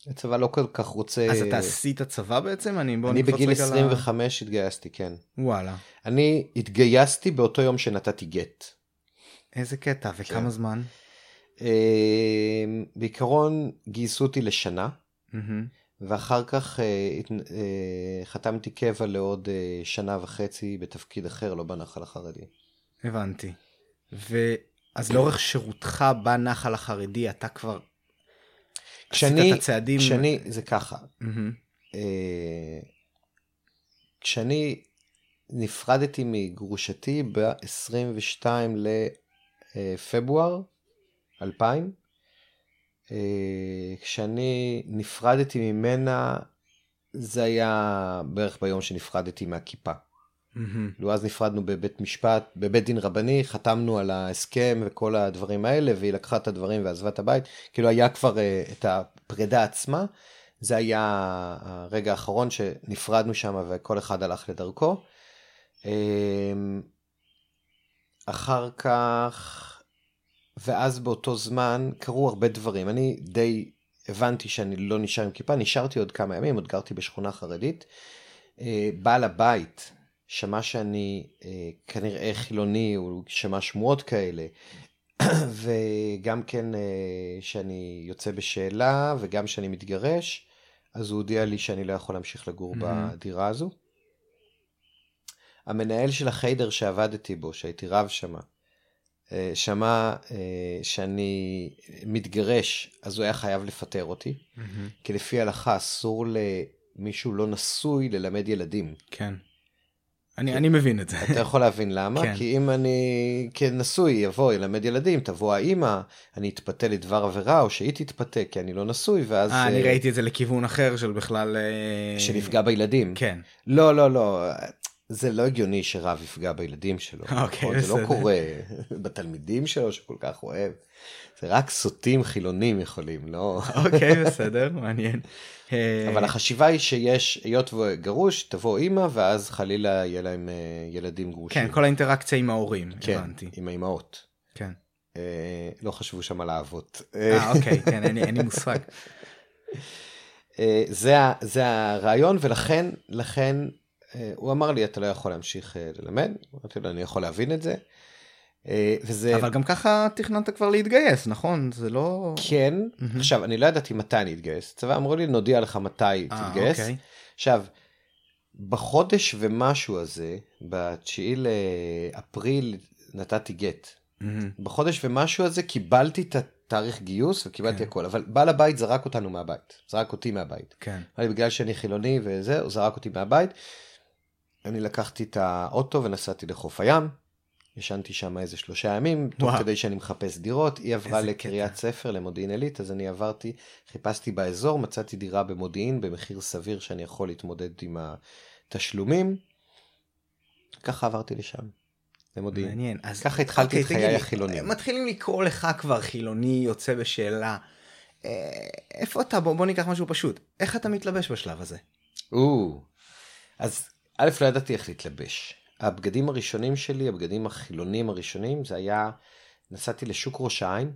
Speaker 2: הצבא לא כל כך רוצה
Speaker 1: אז אתה עשית צבא בעצם? אני,
Speaker 2: אני בגיל
Speaker 1: רגע ל-
Speaker 2: 25 התגייסתי כן.
Speaker 1: וואלה.
Speaker 2: אני התגייסתי באותו יום שנתתי גט.
Speaker 1: איזה קטע, וכמה
Speaker 2: כן.
Speaker 1: זמן?
Speaker 2: אה, בעיקרון גייסו אותי לשנה,
Speaker 1: מהמם.
Speaker 2: ואחר כך אה, אה, חתמתי קבע לעוד אה, שנה וחצי בתפקיד אחר, לא בנחל החרדי.
Speaker 1: הבנתי. ואז לאורך שירותך בנחל החרדי, אתה כבר
Speaker 2: כשאני,
Speaker 1: עשית את הצעדים...
Speaker 2: כשאני, זה ככה. אה, כשאני נפרדתי מגרושתי ב-22 לפברואר 2000, אה, כשאני נפרדתי ממנה, זה היה בערך ביום שנפרדתי מהכיפה. כאילו אז נפרדנו בבית משפט, בבית דין רבני, חתמנו על ההסכם וכל הדברים האלה, והיא לקחה את הדברים ועזבה את הבית, כאילו היה כבר uh, את הפרידה עצמה, זה היה הרגע האחרון שנפרדנו שם וכל אחד הלך לדרכו. Um, אחר כך, ואז באותו זמן קרו הרבה דברים, אני די הבנתי שאני לא נשאר עם כיפה, נשארתי עוד כמה ימים, עוד גרתי בשכונה חרדית. אה, בעל הבית שמע שאני אה, כנראה חילוני, הוא שמע שמועות כאלה, [clears throat] וגם כן אה, שאני יוצא בשאלה, וגם שאני מתגרש, אז הוא הודיע לי שאני לא יכול להמשיך לגור mm-hmm. בדירה הזו. המנהל של החיידר שעבדתי בו, שהייתי רב שמה, אה, שמע אה, שאני מתגרש, אז הוא היה חייב לפטר אותי, mm-hmm. כי לפי ההלכה אסור למישהו לא נשוי ללמד ילדים.
Speaker 1: כן. אני, אני מבין את זה.
Speaker 2: אתה יכול להבין למה? כן. כי אם אני כנשוי יבוא ילמד ילדים, תבוא האימא, אני אתפתה לדבר עבירה, או שהיא תתפתה כי אני לא נשוי, ואז...
Speaker 1: אה, אני ראיתי את זה לכיוון אחר של בכלל...
Speaker 2: שנפגע בילדים.
Speaker 1: כן.
Speaker 2: לא, לא, לא. זה לא הגיוני שרב יפגע בילדים שלו. [laughs]
Speaker 1: אוקיי, בסדר.
Speaker 2: זה לא קורה [laughs] בתלמידים שלו שכל כך אוהב. זה רק סוטים חילונים יכולים, לא...
Speaker 1: אוקיי, [laughs] בסדר, מעניין.
Speaker 2: אה, אבל החשיבה היא שיש, היות וגרוש, תבוא אימא, ואז חלילה יהיה להם אה, ילדים גרושים.
Speaker 1: כן, כל האינטראקציה עם ההורים,
Speaker 2: כן,
Speaker 1: הבנתי.
Speaker 2: עם האימהות.
Speaker 1: כן.
Speaker 2: אה, לא חשבו שם על האבות.
Speaker 1: אה, אוקיי, כן, אין לי מושג. [laughs]
Speaker 2: זה, זה הרעיון, ולכן, לכן אה, הוא אמר לי, אתה לא יכול להמשיך אה, ללמד, אמרתי לו, אני יכול להבין את זה. אה, וזה...
Speaker 1: אבל גם ככה תכננת כבר להתגייס, נכון? זה לא...
Speaker 2: כן, mm-hmm. עכשיו, אני לא ידעתי מתי אני אתגייס. הצבא אמרו לי, נודיע לך מתי 아, תתגייס. אוקיי. עכשיו, בחודש ומשהו הזה, ב-9 לאפריל נתתי גט. Mm-hmm. בחודש ומשהו הזה קיבלתי את התאריך גיוס וקיבלתי כן. הכל, אבל בעל הבית זרק אותנו מהבית, זרק אותי מהבית.
Speaker 1: כן.
Speaker 2: בגלל שאני חילוני וזה, הוא זרק אותי מהבית. אני לקחתי את האוטו ונסעתי לחוף הים, ישנתי שם איזה שלושה ימים, תוך כדי שאני מחפש דירות, היא עברה לקריית קטע. ספר, למודיעין עילית, אז אני עברתי, חיפשתי באזור, מצאתי דירה במודיעין במחיר סביר שאני יכול להתמודד עם התשלומים, ככה עברתי לשם. למודיעין.
Speaker 1: מעניין.
Speaker 2: אז ככה התחלתי אוקיי, את חיי החילונים.
Speaker 1: מתחילים לקרוא לך כבר חילוני יוצא בשאלה. אה, איפה אתה? בוא, בוא ניקח משהו פשוט. איך אתה מתלבש בשלב הזה?
Speaker 2: או, אז א', לא ידעתי איך להתלבש. הבגדים הראשונים שלי, הבגדים החילונים הראשונים, זה היה, נסעתי לשוק ראש העין,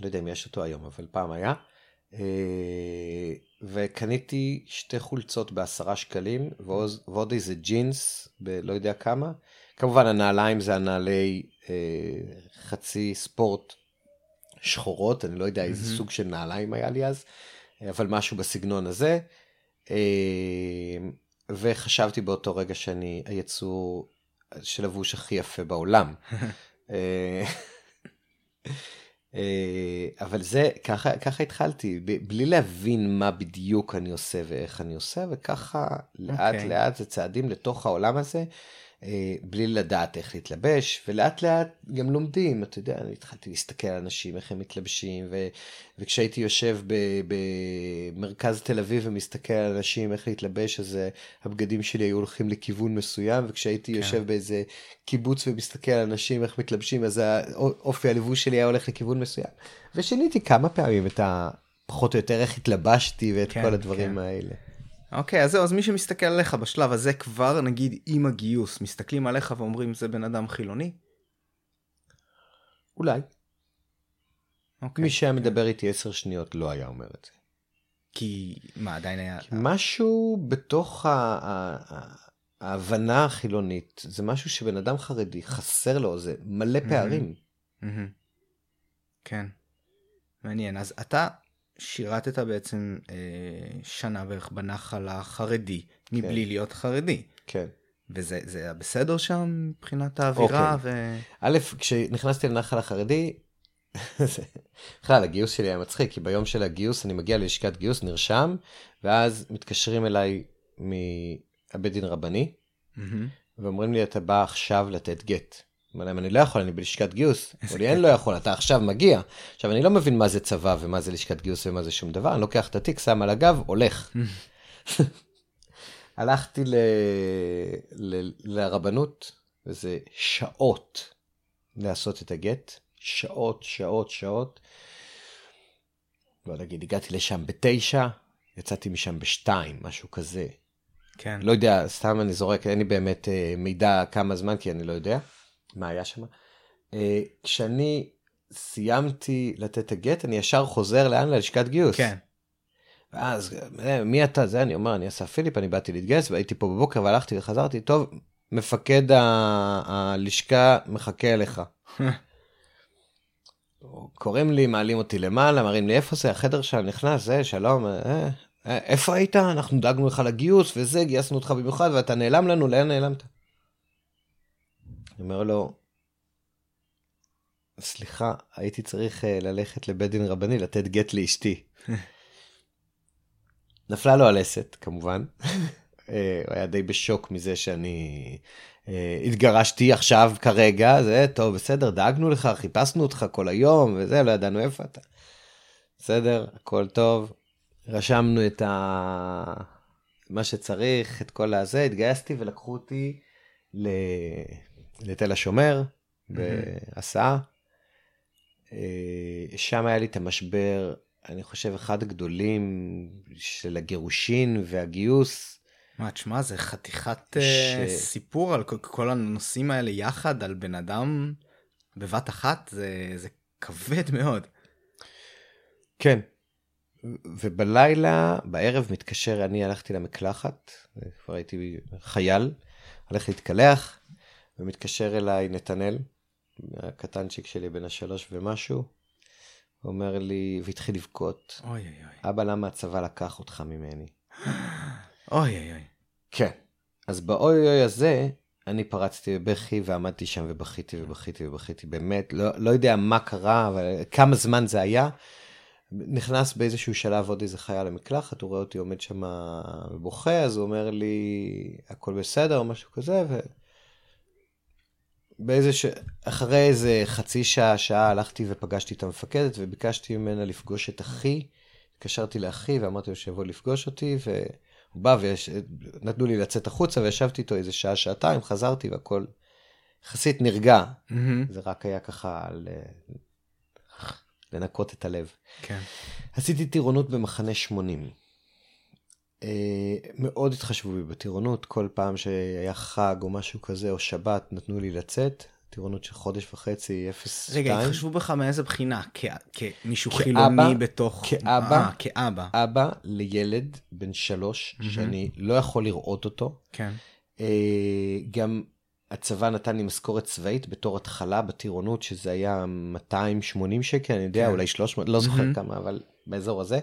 Speaker 2: לא יודע אם יש אותו היום, אבל פעם היה, אה, וקניתי שתי חולצות בעשרה שקלים, ועוד, ועוד איזה ג'ינס בלא יודע כמה. כמובן הנעליים זה הנעלי אה, חצי ספורט שחורות, אני לא יודע איזה mm-hmm. סוג של נעליים היה לי אז, אבל משהו בסגנון הזה. אה, וחשבתי באותו רגע שאני היצור שלבוש הכי יפה בעולם. [laughs] אה, אה, אבל זה, ככה, ככה התחלתי, בלי להבין מה בדיוק אני עושה ואיך אני עושה, וככה לאט okay. אוקיי. לאט זה צעדים לתוך העולם הזה, בלי לדעת איך להתלבש, ולאט לאט גם לומדים, אתה יודע, אני התחלתי להסתכל על אנשים, איך הם מתלבשים, ו, וכשהייתי יושב במרכז תל אביב ומסתכל על אנשים, איך להתלבש, אז אה, הבגדים שלי היו הולכים לכיוון מסוים, וכשהייתי כן. יושב באיזה קיבוץ ומסתכל על אנשים, איך מתלבשים, אז האופי הלבוש שלי היה הולך לכיוון מסוים. ושיניתי כמה פעמים את ה... פחות או יותר איך התלבשתי ואת כן, כל הדברים כן. האלה.
Speaker 1: אוקיי, אז זהו, אז מי שמסתכל עליך בשלב הזה כבר, נגיד עם הגיוס, מסתכלים עליך ואומרים זה בן אדם חילוני?
Speaker 2: אולי. אוקיי. מי שהיה מדבר איתי עשר שניות לא היה אומר את זה.
Speaker 1: כי מה עדיין היה...
Speaker 2: משהו בתוך ההבנה החילונית, זה משהו שבן אדם חרדי חסר לו, זה מלא פערים.
Speaker 1: כן. מעניין. אז אתה שירתת בעצם אה, שנה בערך בנחל החרדי, מבלי כן. להיות חרדי.
Speaker 2: כן.
Speaker 1: וזה היה בסדר שם מבחינת האווירה? אוקיי. ו...
Speaker 2: א', כשנכנסתי לנחל החרדי, [laughs] בכלל הגיוס שלי היה מצחיק, כי ביום של הגיוס אני מגיע ללשכת גיוס, נרשם, ואז מתקשרים אליי מהבית דין רבני, mm-hmm. ואומרים לי, אתה בא עכשיו לתת גט. אומר להם, אני לא יכול, אני בלשכת גיוס. אמרו לי, אין לא יכול, אתה עכשיו מגיע. עכשיו, אני לא מבין מה זה צבא ומה זה לשכת גיוס ומה זה שום דבר, אני לוקח את התיק, שם על הגב, הולך. [laughs] הלכתי ל... ל... לרבנות, וזה שעות לעשות את הגט. שעות, שעות, שעות. בוא נגיד, הגעתי לשם בתשע, יצאתי משם בשתיים, משהו כזה.
Speaker 1: כן.
Speaker 2: לא יודע, סתם אני זורק, אין לי באמת אה, מידע כמה זמן, כי אני לא יודע מה היה שם. אה, כשאני סיימתי לתת את הגט, אני ישר חוזר לאן? ללשכת גיוס.
Speaker 1: כן.
Speaker 2: ואז, אה, מי אתה? זה, אני אומר, אני אסף פיליפ, אני באתי להתגייס, והייתי פה בבוקר והלכתי וחזרתי, טוב, מפקד ה- הלשכה מחכה אליך. [laughs] קוראים לי, מעלים אותי למעלה, מראים לי איפה זה, החדר שם נכנס, זה, שלום, אה, איפה היית? אנחנו דאגנו לך לגיוס וזה, גייסנו אותך במיוחד ואתה נעלם לנו, לאן נעלמת? אני אומר לו, סליחה, הייתי צריך אה, ללכת לבית דין רבני לתת גט לאשתי. [laughs] נפלה לו הלסת, כמובן. [laughs] אה, הוא היה די בשוק מזה שאני אה, התגרשתי עכשיו כרגע, זה טוב, בסדר, דאגנו לך, חיפשנו אותך כל היום וזה, לא ידענו איפה אתה. בסדר, הכל טוב. רשמנו את ה... מה שצריך, את כל הזה, התגייסתי ולקחו אותי ל... לתל השומר, בהסעה. אה, שם היה לי את המשבר, אני חושב, אחד הגדולים של הגירושין והגיוס.
Speaker 1: מה, תשמע, זה חתיכת
Speaker 2: ש-
Speaker 1: אה, סיפור על כל- כל הנושאים האלה יחד, על בן אדם בבת אחת, זה, זה כבד מאוד.
Speaker 2: כן. ובלילה, בערב מתקשר, אני הלכתי למקלחת, כבר הייתי חייל, הולך להתקלח, ומתקשר אליי נתנאל, הקטנצ'יק שלי בן השלוש ומשהו, אומר לי, והתחיל לבכות,
Speaker 1: אוי אוי אוי.
Speaker 2: אבא, למה הצבא לקח אותך ממני? [gasps]
Speaker 1: אוי אוי אוי.
Speaker 2: כן. אז באוי אוי הזה, אני פרצתי בבכי ועמדתי שם ובכיתי ובכיתי ובכיתי, באמת, לא, לא יודע מה קרה, אבל כמה זמן זה היה. נכנס באיזשהו שלב עוד איזה חייל למקלחת, הוא רואה אותי עומד שם ובוכה, אז הוא אומר לי, הכל בסדר או משהו כזה, ו... באיזה ש... אחרי איזה חצי שעה, שעה, הלכתי ופגשתי את המפקדת וביקשתי ממנה לפגוש את אחי. התקשרתי לאחי ואמרתי לו שיבוא לפגוש אותי, והוא בא ונתנו לי לצאת החוצה וישבתי איתו איזה שעה, שעתיים, חזרתי והכל יחסית נרגע.
Speaker 1: מהמם.
Speaker 2: זה רק היה ככה ל... לנקות את הלב.
Speaker 1: כן.
Speaker 2: עשיתי טירונות במחנה 80. אה, מאוד התחשבו בי בטירונות, כל פעם שהיה חג או משהו כזה, או שבת, נתנו לי לצאת. טירונות של חודש וחצי, 0-2.
Speaker 1: רגע, התחשבו בך מאיזה בחינה? כמישהו חילוני בתוך...
Speaker 2: כאבא.
Speaker 1: אה, כאבא.
Speaker 2: אבא לילד בן שלוש, שאני לא יכול לראות אותו.
Speaker 1: כן.
Speaker 2: אה, גם הצבא נתן לי משכורת צבאית בתור התחלה בטירונות, שזה היה 280 שקל, אני יודע,
Speaker 1: כן.
Speaker 2: אולי 300, לא זוכר כמה, אבל באזור הזה.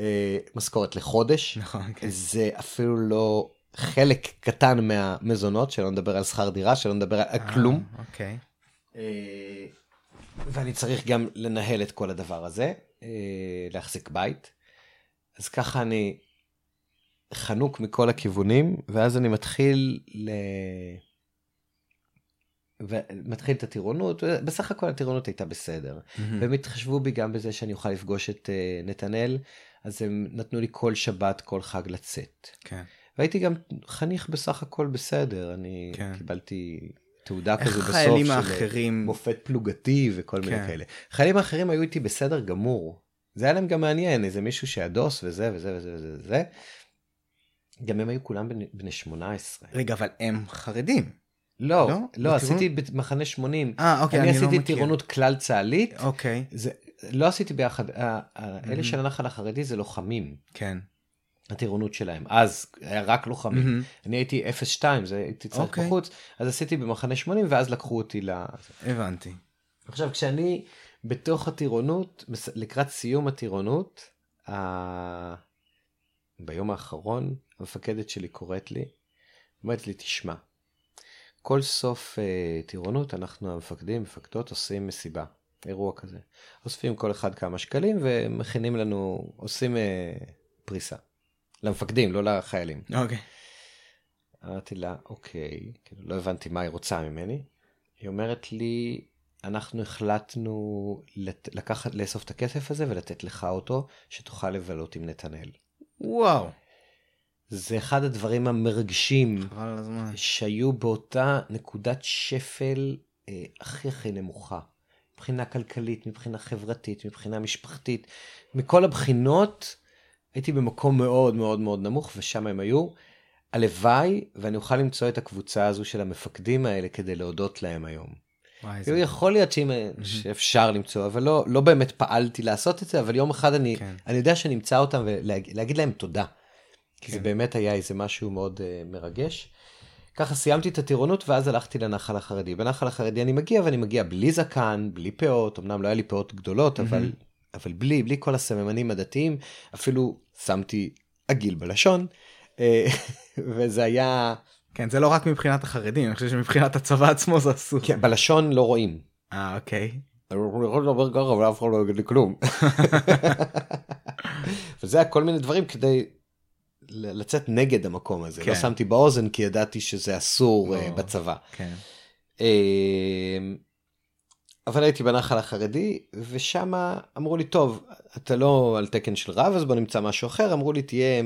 Speaker 2: אה, משכורת לחודש.
Speaker 1: נכון, כן.
Speaker 2: זה אפילו לא חלק קטן מהמזונות, שלא נדבר על שכר דירה, שלא נדבר על כלום.
Speaker 1: אה, אוקיי.
Speaker 2: אה, ואני צריך גם לנהל את כל הדבר הזה, אה, להחזיק בית. אז ככה אני חנוק מכל הכיוונים, ואז אני מתחיל ל... ומתחיל את הטירונות, בסך הכל הטירונות הייתה בסדר.
Speaker 1: מהמם.
Speaker 2: והם התחשבו בי גם בזה שאני אוכל לפגוש את אה, נתנאל, אז הם נתנו לי כל שבת, כל חג לצאת.
Speaker 1: כן.
Speaker 2: והייתי גם חניך בסך הכל בסדר, אני
Speaker 1: כן.
Speaker 2: קיבלתי תעודה כזו בסוף
Speaker 1: החיילים
Speaker 2: של
Speaker 1: האחרים-
Speaker 2: מופת פלוגתי וכל מיני
Speaker 1: כן.
Speaker 2: כאלה. חיילים האחרים היו איתי בסדר גמור. זה היה להם גם מעניין, איזה מישהו שהדוס וזה וזה וזה וזה וזה. גם הם היו כולם בני, בני 18.
Speaker 1: רגע, אבל הם חרדים.
Speaker 2: לא,
Speaker 1: לא?
Speaker 2: לא, לא? עשיתי במחנה 80.
Speaker 1: אה, אוקיי,
Speaker 2: אני
Speaker 1: אני לא
Speaker 2: עשיתי
Speaker 1: מכיר.
Speaker 2: טירונות כלל צה"לית.
Speaker 1: אוקיי.
Speaker 2: זה, לא עשיתי ביחד, ה- ה-
Speaker 1: Mhm.
Speaker 2: אלה של הנחל החרדי זה לוחמים,
Speaker 1: כן.
Speaker 2: הטירונות שלהם. אז היה רק לוחמים.
Speaker 1: מהמם.
Speaker 2: אני הייתי 0-2, זה הייתי צריך
Speaker 1: אוקיי.
Speaker 2: בחוץ, אז עשיתי במחנה 80 ואז לקחו אותי ל...
Speaker 1: הבנתי.
Speaker 2: עכשיו כשאני בתוך הטירונות, לקראת סיום הטירונות, ה... ביום האחרון המפקדת שלי קוראת לי, אומרת לי תשמע, כל סוף uh, טירונות אנחנו המפקדים, מפקדות עושים מסיבה, אירוע כזה. אוספים כל אחד כמה שקלים ומכינים לנו, עושים uh, פריסה. למפקדים, לא לחיילים.
Speaker 1: אוקיי.
Speaker 2: אמרתי לה, אוקיי, כאילו לא הבנתי מה היא רוצה ממני. היא אומרת לי, אנחנו החלטנו לת... לקחת, לאסוף את הכסף הזה ולתת לך אותו, שתוכל לבלות עם נתנאל.
Speaker 1: וואו.
Speaker 2: זה אחד הדברים המרגשים. שהיו באותה נקודת שפל אה, הכי הכי נמוכה. מבחינה כלכלית, מבחינה חברתית, מבחינה משפחתית, מכל הבחינות הייתי במקום מאוד מאוד מאוד נמוך ושם הם היו. הלוואי ואני אוכל למצוא את הקבוצה הזו של המפקדים האלה כדי להודות להם היום.
Speaker 1: וואי,
Speaker 2: כאילו
Speaker 1: זה...
Speaker 2: יכול להיות שאם, שאפשר למצוא, אבל לא, לא באמת פעלתי לעשות את זה, אבל יום אחד אני,
Speaker 1: כן.
Speaker 2: אני יודע שאני אמצא אותם ולהגיד להם תודה. כי זה
Speaker 1: כן.
Speaker 2: באמת היה איזה משהו מאוד uh, מרגש. ככה סיימתי את הטירונות ואז הלכתי לנחל החרדי. בנחל החרדי אני מגיע ואני מגיע בלי זקן, בלי פאות, אמנם לא היה לי פאות גדולות, אבל, אבל בלי, בלי כל הסממנים הדתיים, אפילו שמתי עגיל בלשון, אה, [laughs] וזה היה,
Speaker 1: כן, זה לא רק מבחינת החרדים, אני חושב שמבחינת הצבא עצמו זה אסור.
Speaker 2: כן, בלשון לא רואים.
Speaker 1: אה, אוקיי.
Speaker 2: אני יכול לדבר ככה ואף אחד לא יגיד לי כלום. [laughs] וזה היה כל מיני דברים כדי לצאת נגד המקום הזה.
Speaker 1: כן.
Speaker 2: לא שמתי באוזן כי ידעתי שזה אסור
Speaker 1: לא.
Speaker 2: בצבא.
Speaker 1: כן.
Speaker 2: אה, אבל הייתי בנחל החרדי ושם אמרו לי טוב אתה לא על תקן של רב אז בוא נמצא משהו אחר אמרו לי תהיה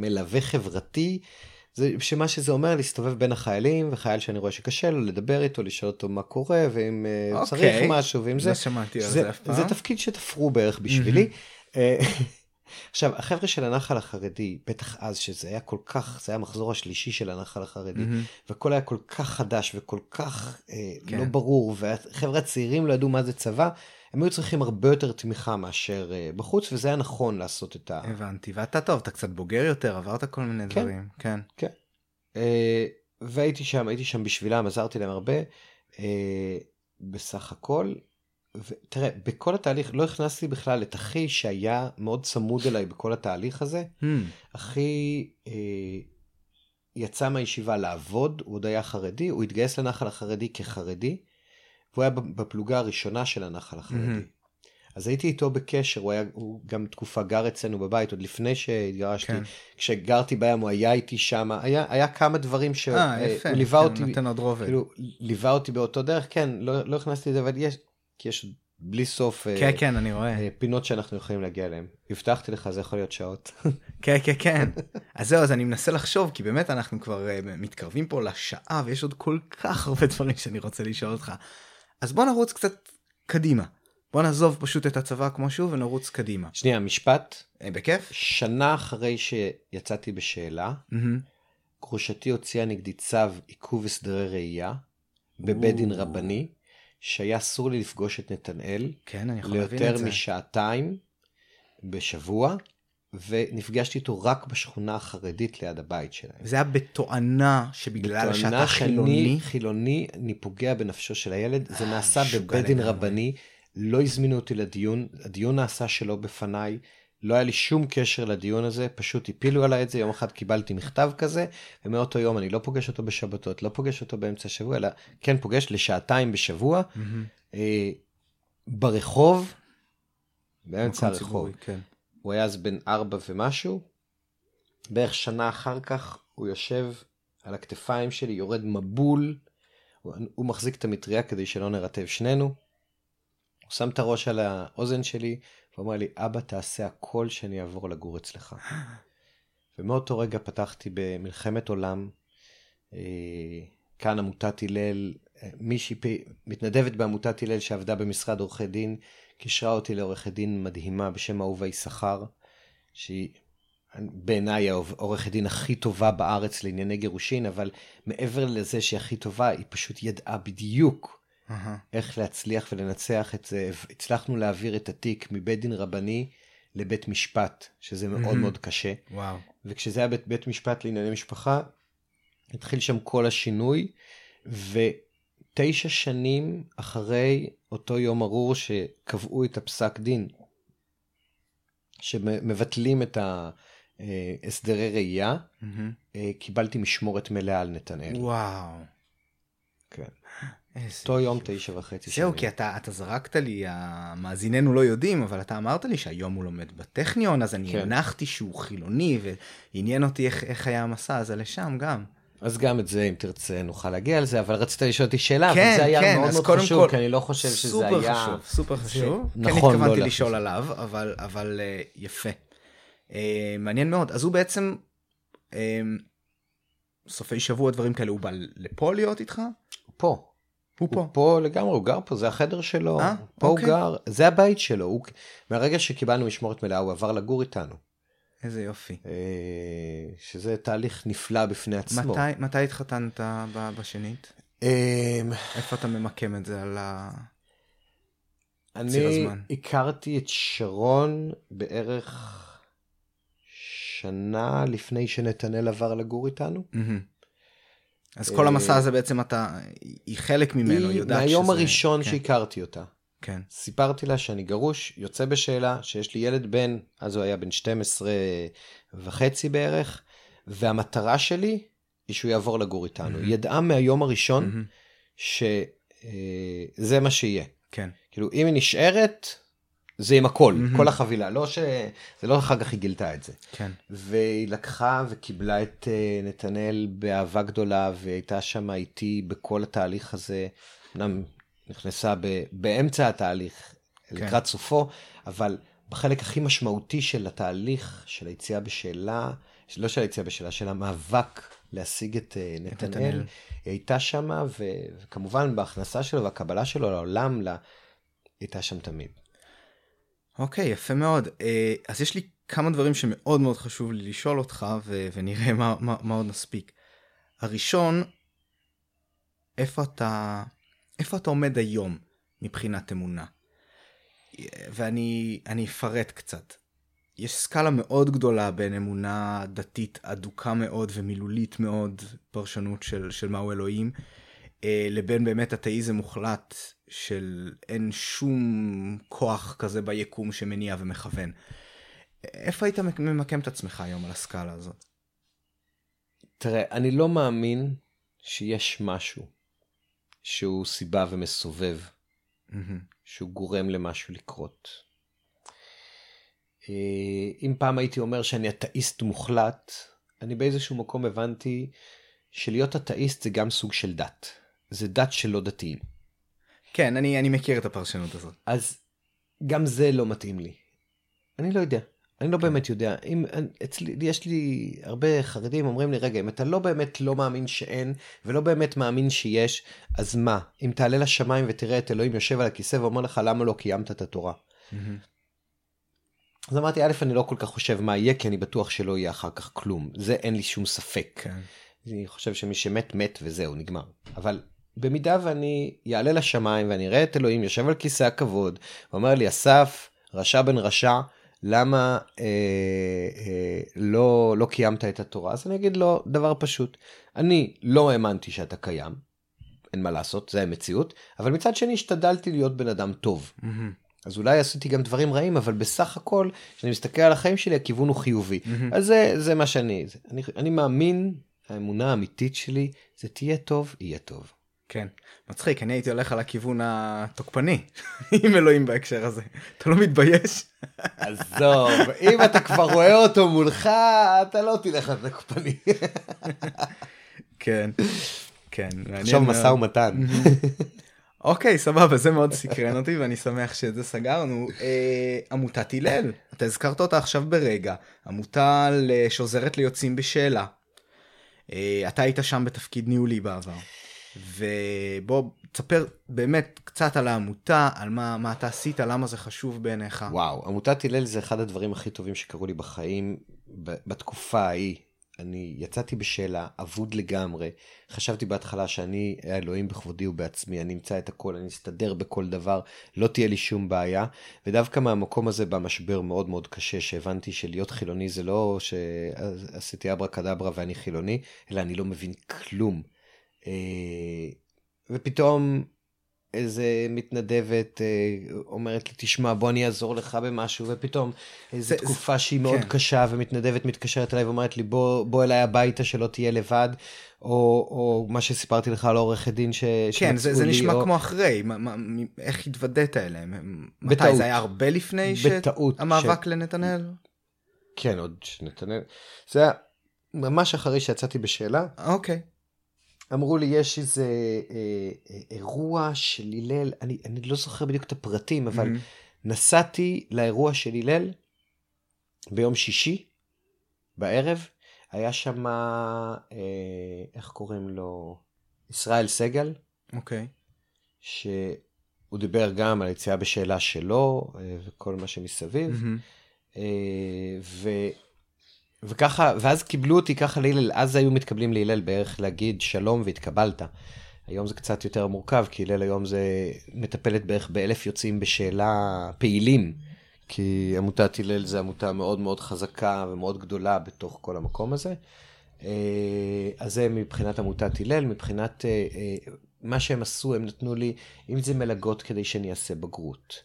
Speaker 2: מלווה חברתי. זה שמה שזה אומר להסתובב בין החיילים וחייל שאני רואה שקשה לו לדבר איתו לשאול אותו מה קורה ואם אה, צריך
Speaker 1: אוקיי.
Speaker 2: משהו ואם זה
Speaker 1: לא שמעתי על
Speaker 2: זה,
Speaker 1: זה אף פעם.
Speaker 2: זה תפקיד שתפרו בערך בשבילי. אה, עכשיו החבר'ה של הנחל החרדי בטח אז שזה היה כל כך זה היה המחזור השלישי של הנחל החרדי
Speaker 1: מהמם.
Speaker 2: והכל היה כל כך חדש וכל כך אה,
Speaker 1: כן.
Speaker 2: לא ברור והחבר'ה הצעירים לא ידעו מה זה צבא הם היו צריכים הרבה יותר תמיכה מאשר אה, בחוץ וזה היה נכון לעשות את ה...
Speaker 1: הבנתי, ואתה טוב, אתה קצת בוגר יותר, עברת כל מיני
Speaker 2: כן.
Speaker 1: דברים. כן.
Speaker 2: אה, והייתי שם הייתי שם בשבילם עזרתי להם הרבה אה, בסך הכל. ותראה בכל התהליך לא הכנסתי בכלל את אחי שהיה מאוד צמוד אליי בכל התהליך הזה.
Speaker 1: Hmm,
Speaker 2: אחי אה, יצא מהישיבה לעבוד, הוא עוד היה חרדי, הוא התגייס לנחל החרדי כחרדי, והוא היה בפלוגה הראשונה של הנחל החרדי.
Speaker 1: מהמם.
Speaker 2: אז הייתי איתו בקשר, הוא היה, הוא גם תקופה גר אצלנו בבית, עוד לפני שהתגרשתי.
Speaker 1: כן.
Speaker 2: כשגרתי בים הוא היה איתי שם, היה, היה כמה דברים שהוא
Speaker 1: אה.
Speaker 2: הוא ליווה
Speaker 1: כן,
Speaker 2: אותי,
Speaker 1: נותן עוד רובד.
Speaker 2: כאילו, ליווה אותי באותו דרך, כן, לא, לא הכנסתי את זה, אבל יש, כי יש בלי סוף אה,
Speaker 1: כן, כן, אני רואה.
Speaker 2: אה, פינות שאנחנו יכולים להגיע אליהן. הבטחתי לך, זה יכול להיות שעות. [laughs]
Speaker 1: כן, כן, כן. אז זהו, אז אני מנסה לחשוב, כי באמת אנחנו כבר אה, מתקרבים פה לשעה, ויש עוד כל כך הרבה דברים שאני רוצה לשאול אותך. אז בוא נרוץ קצת קדימה. בוא נעזוב פשוט את הצבא כמו שהוא ונרוץ קדימה.
Speaker 2: שנייה, משפט.
Speaker 1: בכיף?
Speaker 2: שנה אחרי שיצאתי בשאלה. גרושתי הוציאה נגדי צו עיכוב הסדרי ראייה בבית דין. רבני, שהיה אסור לי לפגוש את נתנאל
Speaker 1: כן, אני יכול להבין
Speaker 2: ליותר
Speaker 1: את זה.
Speaker 2: משעתיים בשבוע, ונפגשתי איתו רק בשכונה החרדית ליד הבית שלהם.
Speaker 1: זה היה בתואנה שבגלל שאתה
Speaker 2: בתואנה
Speaker 1: חילוני.
Speaker 2: שאני חילוני, אני פוגע בנפשו של הילד. זה
Speaker 1: אה,
Speaker 2: נעשה בבית דין. רבני, לא הזמינו אותי לדיון, הדיון נעשה שלא בפניי, לא היה לי שום קשר לדיון הזה, פשוט הפילו עליי את זה, יום אחד קיבלתי מכתב כזה, ומאותו יום אני לא פוגש אותו בשבתות, לא פוגש אותו באמצע השבוע, אלא כן פוגש לשעתיים בשבוע,
Speaker 1: מהמם.
Speaker 2: אה, ברחוב, באמצע הרחוב.
Speaker 1: ציבורי, כן.
Speaker 2: הוא היה אז בן ארבע ומשהו. בערך שנה אחר כך הוא יושב על הכתפיים שלי, יורד מבול. הוא, הוא מחזיק את המטריה כדי שלא נרטב שנינו. הוא שם את הראש על האוזן שלי ואומר לי, אבא תעשה הכל שאני אעבור לגור אצלך. ומאותו רגע פתחתי במלחמת עולם. אה, כאן עמותת הלל, אה, מישהי, מתנדבת בעמותת הלל שעבדה במשרד עורכי דין, קישרה אותי לעורכת דין מדהימה בשם אהובה יששכר, שהיא בעיניי העורכת דין הכי טובה בארץ לענייני גירושין, אבל מעבר לזה שהיא הכי טובה, היא פשוט ידעה בדיוק
Speaker 1: אהה.
Speaker 2: איך להצליח ולנצח את זה. הצלחנו להעביר את התיק מבית דין רבני לבית משפט, שזה מאוד
Speaker 1: מהמם.
Speaker 2: מאוד קשה.
Speaker 1: וואו.
Speaker 2: וכשזה היה בית, בית משפט לענייני משפחה, התחיל שם כל השינוי, ותשע שנים אחרי אותו יום ארור שקבעו את הפסק דין, שמבטלים את ההסדרי ראייה,
Speaker 1: מהמם.
Speaker 2: אה, קיבלתי משמורת מלאה על נתנאל.
Speaker 1: וואו.
Speaker 2: כן. אותו יום. תשע וחצי
Speaker 1: זהו, כי אתה, אתה זרקת לי, המאזיננו לא יודעים, אבל אתה אמרת לי שהיום הוא לומד בטכניון, אז אני
Speaker 2: כן.
Speaker 1: הנחתי שהוא חילוני, ועניין אותי איך, איך היה המסע הזה לשם גם.
Speaker 2: אז גם את זה, אם תרצה, נוכל להגיע לזה, אבל רצית לשאול אותי שאלה,
Speaker 1: כן,
Speaker 2: אבל זה היה
Speaker 1: כן,
Speaker 2: מאוד מאוד חשוב,
Speaker 1: כל,
Speaker 2: כי אני לא חושב שזה
Speaker 1: סופר
Speaker 2: היה...
Speaker 1: חשוב, סופר חשוב.
Speaker 2: נכון,
Speaker 1: כן
Speaker 2: לא
Speaker 1: התכוונתי
Speaker 2: להכניס.
Speaker 1: לשאול עליו, אבל, אבל uh, יפה. Uh, מעניין מאוד. אז הוא בעצם אמ, סופי שבוע דברים כאלה הוא בא לפה להיות איתך?
Speaker 2: פה.
Speaker 1: הוא פה.
Speaker 2: הוא פה לגמרי, הוא גר פה, זה החדר שלו.
Speaker 1: אה,
Speaker 2: פה
Speaker 1: אוקיי.
Speaker 2: הוא גר, זה הבית שלו. הוא, מהרגע שקיבלנו משמורת מלאה, הוא עבר לגור איתנו.
Speaker 1: איזה יופי.
Speaker 2: אה, שזה תהליך נפלא בפני עצמו.
Speaker 1: מתי, מתי התחתנת בשנית?
Speaker 2: אה,
Speaker 1: איפה אתה ממקם את זה על ה...
Speaker 2: אני
Speaker 1: הזמן.
Speaker 2: הכרתי את שרון בערך שנה לפני שנתנאל עבר לגור איתנו.
Speaker 1: מהמם. אז כל המסע הזה בעצם אתה, היא חלק ממנו,
Speaker 2: היא
Speaker 1: יודעת
Speaker 2: מהיום
Speaker 1: שזה-
Speaker 2: הראשון
Speaker 1: כן,
Speaker 2: שהכרתי אותה.
Speaker 1: כן.
Speaker 2: סיפרתי לה שאני גרוש, יוצא בשאלה, שיש לי ילד בן, אז הוא היה בן 12 וחצי בערך, והמטרה שלי היא שהוא יעבור לגור איתנו. היא ידעה מהיום הראשון
Speaker 1: מהמם.
Speaker 2: שזה מה שיהיה.
Speaker 1: כן.
Speaker 2: כאילו, אם היא נשארת, זה עם הכל,
Speaker 1: מהמם.
Speaker 2: כל החבילה. לא ש... זה לא אחר כך היא גילתה את זה.
Speaker 1: כן.
Speaker 2: והיא לקחה וקיבלה את אה, נתנאל באהבה גדולה, והייתה שם איתי בכל התהליך הזה. אמנם נכנסה ב... באמצע התהליך,
Speaker 1: כן.
Speaker 2: לקראת סופו, אבל בחלק הכי משמעותי של התהליך, של היציאה בשאלה, לא של היציאה בשאלה, של המאבק להשיג את אה, נתנאל,
Speaker 1: נתנאל.
Speaker 2: היא הייתה שם, ו... וכמובן בהכנסה שלו והקבלה שלו לעולם, לה... הייתה שם תמיד.
Speaker 1: אוקיי, יפה מאוד. אה, אז יש לי כמה דברים שמאוד מאוד חשוב לי לשאול אותך, ו- ונראה מה, מה, מה עוד נספיק. הראשון, איפה אתה, איפה אתה עומד היום מבחינת אמונה? ואני אני אפרט קצת. יש סקאלה מאוד גדולה בין אמונה דתית אדוקה מאוד ומילולית מאוד, פרשנות של, של מהו אלוהים, אה, לבין באמת אתאיזם מוחלט של אין שום כוח כזה ביקום שמניע ומכוון. איפה היית ממקם את עצמך היום על הסקאלה הזאת?
Speaker 2: תראה, אני לא מאמין שיש משהו שהוא סיבה ומסובב,
Speaker 1: מהמם.
Speaker 2: שהוא גורם למשהו לקרות. אה, אם פעם הייתי אומר שאני אתאיסט מוחלט, אני באיזשהו מקום הבנתי שלהיות אתאיסט זה גם סוג של דת. זה דת של לא דתיים.
Speaker 1: כן, אני, אני מכיר את הפרשנות הזאת.
Speaker 2: אז גם זה לא מתאים לי. אני לא יודע. אני לא
Speaker 1: כן.
Speaker 2: באמת יודע. אם אצלי, יש לי הרבה חרדים אומרים לי, רגע, אם אתה לא באמת לא מאמין שאין, ולא באמת מאמין שיש, אז מה? אם תעלה לשמיים ותראה את אלוהים יושב על הכיסא ואומר לך, למה לא קיימת את התורה?
Speaker 1: מהמם.
Speaker 2: אז אמרתי, א', אני לא כל כך חושב מה יהיה, כי אני בטוח שלא יהיה אחר כך כלום. זה אין לי שום ספק.
Speaker 1: כן.
Speaker 2: אני חושב שמי שמת, מת וזהו, נגמר. אבל במידה ואני יעלה לשמיים ואני אראה את אלוהים יושב על כיסא הכבוד, ואומר לי, אסף, רשע בן רשע, למה אה, אה, לא, לא קיימת את התורה? אז אני אגיד לו דבר פשוט, אני לא האמנתי שאתה קיים, אין מה לעשות, זה המציאות, אבל מצד שני השתדלתי להיות בן אדם טוב.
Speaker 1: מהמם.
Speaker 2: אז אולי עשיתי גם דברים רעים, אבל בסך הכל, כשאני מסתכל על החיים שלי, הכיוון הוא חיובי.
Speaker 1: מהמם.
Speaker 2: אז זה, זה מה שאני, זה, אני, אני מאמין, האמונה האמיתית שלי, זה תהיה טוב, יהיה טוב.
Speaker 1: כן. מצחיק, אני הייתי הולך על הכיוון התוקפני [laughs] עם אלוהים בהקשר הזה. אתה לא מתבייש?
Speaker 2: עזוב, אם אתה כבר רואה אותו מולך, אתה לא תלך לתקפני.
Speaker 1: כן. כן. מעניין
Speaker 2: עכשיו. משא ומתן. [laughs]
Speaker 1: אוקיי, סבבה, זה מאוד סקרן אותי ואני שמח שאת זה סגרנו. אה, עמותת הלל, אתה הזכרת אותה עכשיו ברגע. עמותה שעוזרת ליוצאים בשאלה. אה, אתה היית שם בתפקיד ניהולי בעבר. ובוא, תספר באמת קצת על העמותה, על מה, מה אתה עשית, למה זה חשוב בעיניך.
Speaker 2: וואו, עמותת הלל זה אחד הדברים הכי טובים שקרו לי בחיים בתקופה ההיא. אני יצאתי בשאלה, אבוד לגמרי. חשבתי בהתחלה שאני האלוהים בכבודי ובעצמי, אני אמצא את הכל, אני אסתדר בכל דבר, לא תהיה לי שום בעיה. ודווקא מהמקום הזה בא משבר מאוד מאוד קשה, שהבנתי שלהיות חילוני זה לא שעשיתי אברה קדברה ואני חילוני, אלא אני לא מבין כלום. אה, ופתאום איזה מתנדבת אה, אומרת לי, תשמע, בוא אני אעזור לך במשהו, ופתאום איזו תקופה שהיא
Speaker 1: כן.
Speaker 2: מאוד קשה, ומתנדבת מתקשרת אליי ואומרת לי, בוא, בוא אליי הביתה שלא תהיה לבד, או, או מה שסיפרתי לך על העורכת דין ש...
Speaker 1: כן, זה, זה
Speaker 2: לי,
Speaker 1: נשמע
Speaker 2: או...
Speaker 1: כמו אחרי, מה, מה, איך התוודעת אליהם? מתי?
Speaker 2: בטעות.
Speaker 1: זה היה הרבה לפני
Speaker 2: בטעות.
Speaker 1: שהמאבק לנתנאל?
Speaker 2: כן, עוד שנתנאל. זה היה ממש אחרי שיצאתי בשאלה,
Speaker 1: אוקיי.
Speaker 2: אמרו לי, יש איזה אה, אה, אירוע של הלל, אני, אני לא זוכר בדיוק את הפרטים, אבל
Speaker 1: מהמם.
Speaker 2: נסעתי לאירוע של הלל ביום שישי בערב. היה שם, אה, איך קוראים לו? ישראל סגל.
Speaker 1: אוקיי. Okay.
Speaker 2: שהוא דיבר גם על יציאה בשאלה שלו אה, וכל מה שמסביב. Mm-hmm. ו... וככה, ואז קיבלו אותי ככה להלל, אז היו מתקבלים להלל בערך להגיד שלום והתקבלת. היום זה קצת יותר מורכב, כי הלל היום זה מטפלת בערך באלף יוצאים בשאלה פעילים. כי עמותת הלל זה עמותה מאוד מאוד חזקה ומאוד גדולה בתוך כל המקום הזה. אה, אז זה מבחינת עמותת הלל, מבחינת אה, אה, מה שהם עשו, הם נתנו לי, אם זה מלגות כדי שאני אעשה בגרות,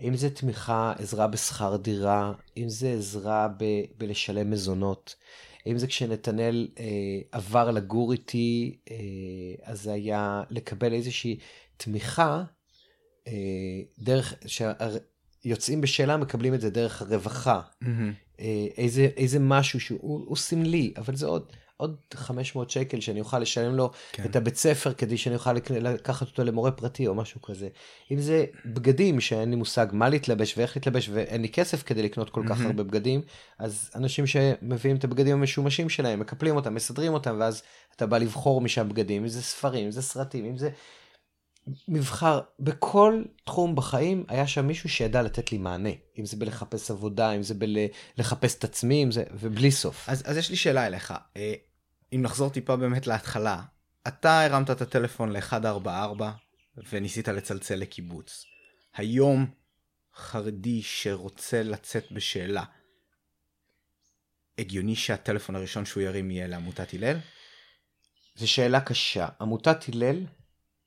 Speaker 2: אם זה תמיכה, עזרה בשכר דירה, אם זה עזרה ב- בלשלם מזונות, אם זה כשנתנאל אה, עבר לגור איתי, אה, אז זה היה לקבל איזושהי תמיכה אה, דרך, שיוצאים בשאלה מקבלים את זה דרך הרווחה. Mm-hmm. אה, איזה, איזה משהו שהוא סמלי, אבל זה עוד, עוד 500 שקל שאני אוכל לשלם לו כן. את הבית ספר כדי שאני אוכל לקחת אותו למורה פרטי או משהו כזה. אם זה בגדים שאין לי מושג מה להתלבש ואיך להתלבש ואין לי כסף כדי לקנות כל כך הרבה בגדים, אז אנשים שמביאים את הבגדים המשומשים שלהם, מקפלים אותם, מסדרים אותם, ואז אתה בא לבחור משם בגדים, אם זה ספרים, אם זה סרטים, אם זה... מבחר, בכל תחום בחיים היה שם מישהו שידע לתת לי מענה. אם זה בלחפש עבודה, אם זה בלחפש את עצמי, אם זה... ובלי סוף.
Speaker 1: אז, אז יש לי שאלה אליך. אם נחזור טיפה באמת להתחלה, אתה הרמת את הטלפון ל-144 וניסית לצלצל לקיבוץ. היום חרדי שרוצה לצאת בשאלה, הגיוני שהטלפון הראשון שהוא ירים יהיה לעמותת הלל?
Speaker 2: זו שאלה קשה. עמותת הלל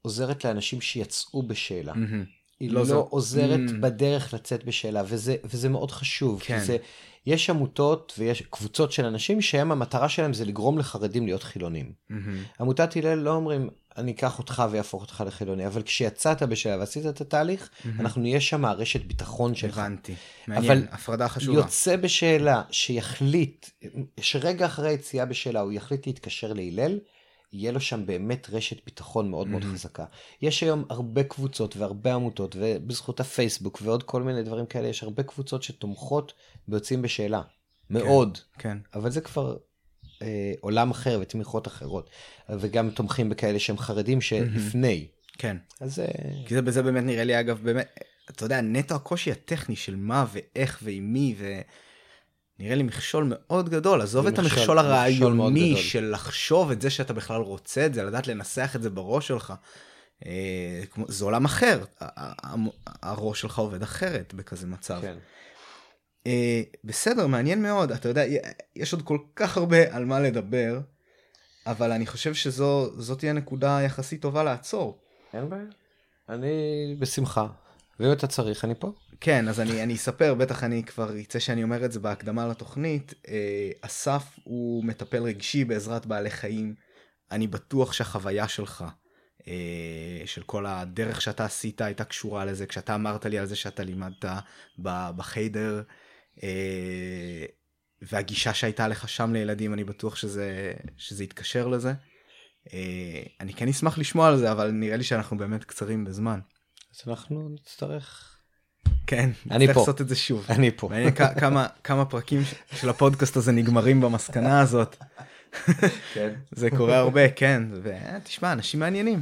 Speaker 2: עוזרת לאנשים שיצאו בשאלה. Mm-hmm. היא לא, לא עוזרת mm-hmm. בדרך לצאת בשאלה, וזה, וזה מאוד חשוב. כן. זה, יש עמותות ויש קבוצות של אנשים שהם המטרה שלהם זה לגרום לחרדים להיות חילונים. Mm-hmm. עמותת הלל לא אומרים, אני אקח אותך ואהפוך אותך לחילוני, אבל כשיצאת בשאלה ועשית את התהליך, mm-hmm. אנחנו נהיה שם רשת ביטחון שלך.
Speaker 1: הבנתי, מעניין, אבל הפרדה חשובה.
Speaker 2: יוצא בשאלה שיחליט, שרגע אחרי היציאה בשאלה הוא יחליט להתקשר להלל, יהיה לו שם באמת רשת ביטחון מאוד מאוד mm-hmm. חזקה. יש היום הרבה קבוצות והרבה עמותות, ובזכות הפייסבוק ועוד כל מיני דברים כאלה, יש הרבה קבוצות שתומכות ביוצאים בשאלה. כן, מאוד.
Speaker 1: כן.
Speaker 2: אבל זה כבר אה, עולם אחר ותמיכות אחרות. וגם תומכים בכאלה שהם חרדים שלפני.
Speaker 1: כן.
Speaker 2: אז... אה...
Speaker 1: כי זה, זה באמת נראה לי, אגב, באמת, אתה יודע, נטו הקושי הטכני של מה ואיך ועם מי, ו... נראה לי מכשול מאוד גדול, עזוב את המכשול הרעיוני של לחשוב את זה שאתה בכלל רוצה את זה, לדעת לנסח את זה בראש שלך. אה, זה עולם אחר, הראש שלך עובד אחרת בכזה מצב. כן. אה, בסדר, מעניין מאוד, אתה יודע, יש עוד כל כך הרבה על מה לדבר, אבל אני חושב שזו תהיה נקודה יחסית טובה לעצור.
Speaker 2: אין בעיה. אני בשמחה. ואם אתה צריך, אני פה.
Speaker 1: כן, אז אני, אני אספר, בטח אני כבר יצא שאני אומר את זה בהקדמה לתוכנית. אה, אסף הוא מטפל רגשי בעזרת בעלי חיים. אני בטוח שהחוויה שלך, אה, של כל הדרך שאתה עשית, הייתה קשורה לזה. כשאתה אמרת לי על זה שאתה לימדת בחיידר, אה, והגישה שהייתה לך שם לילדים, אני בטוח שזה, שזה יתקשר לזה. אני כן אשמח לשמוע על זה, אבל נראה לי שאנחנו באמת קצרים בזמן.
Speaker 2: אז אנחנו נצטרך...
Speaker 1: כן,
Speaker 2: אני פה.
Speaker 1: לעשות את זה שוב.
Speaker 2: אני פה.
Speaker 1: מעניין כמה, כמה פרקים של הפודקאסט הזה נגמרים במסקנה הזאת.
Speaker 2: כן.
Speaker 1: זה קורה הרבה, כן. ותשמע, אנשים מעניינים.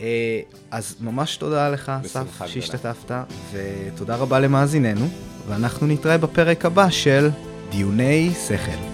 Speaker 1: אה, אז ממש תודה לך, אסף, שהשתתפת, ותודה רבה למאזיננו, ואנחנו נתראה בפרק הבא של דיוני שכל.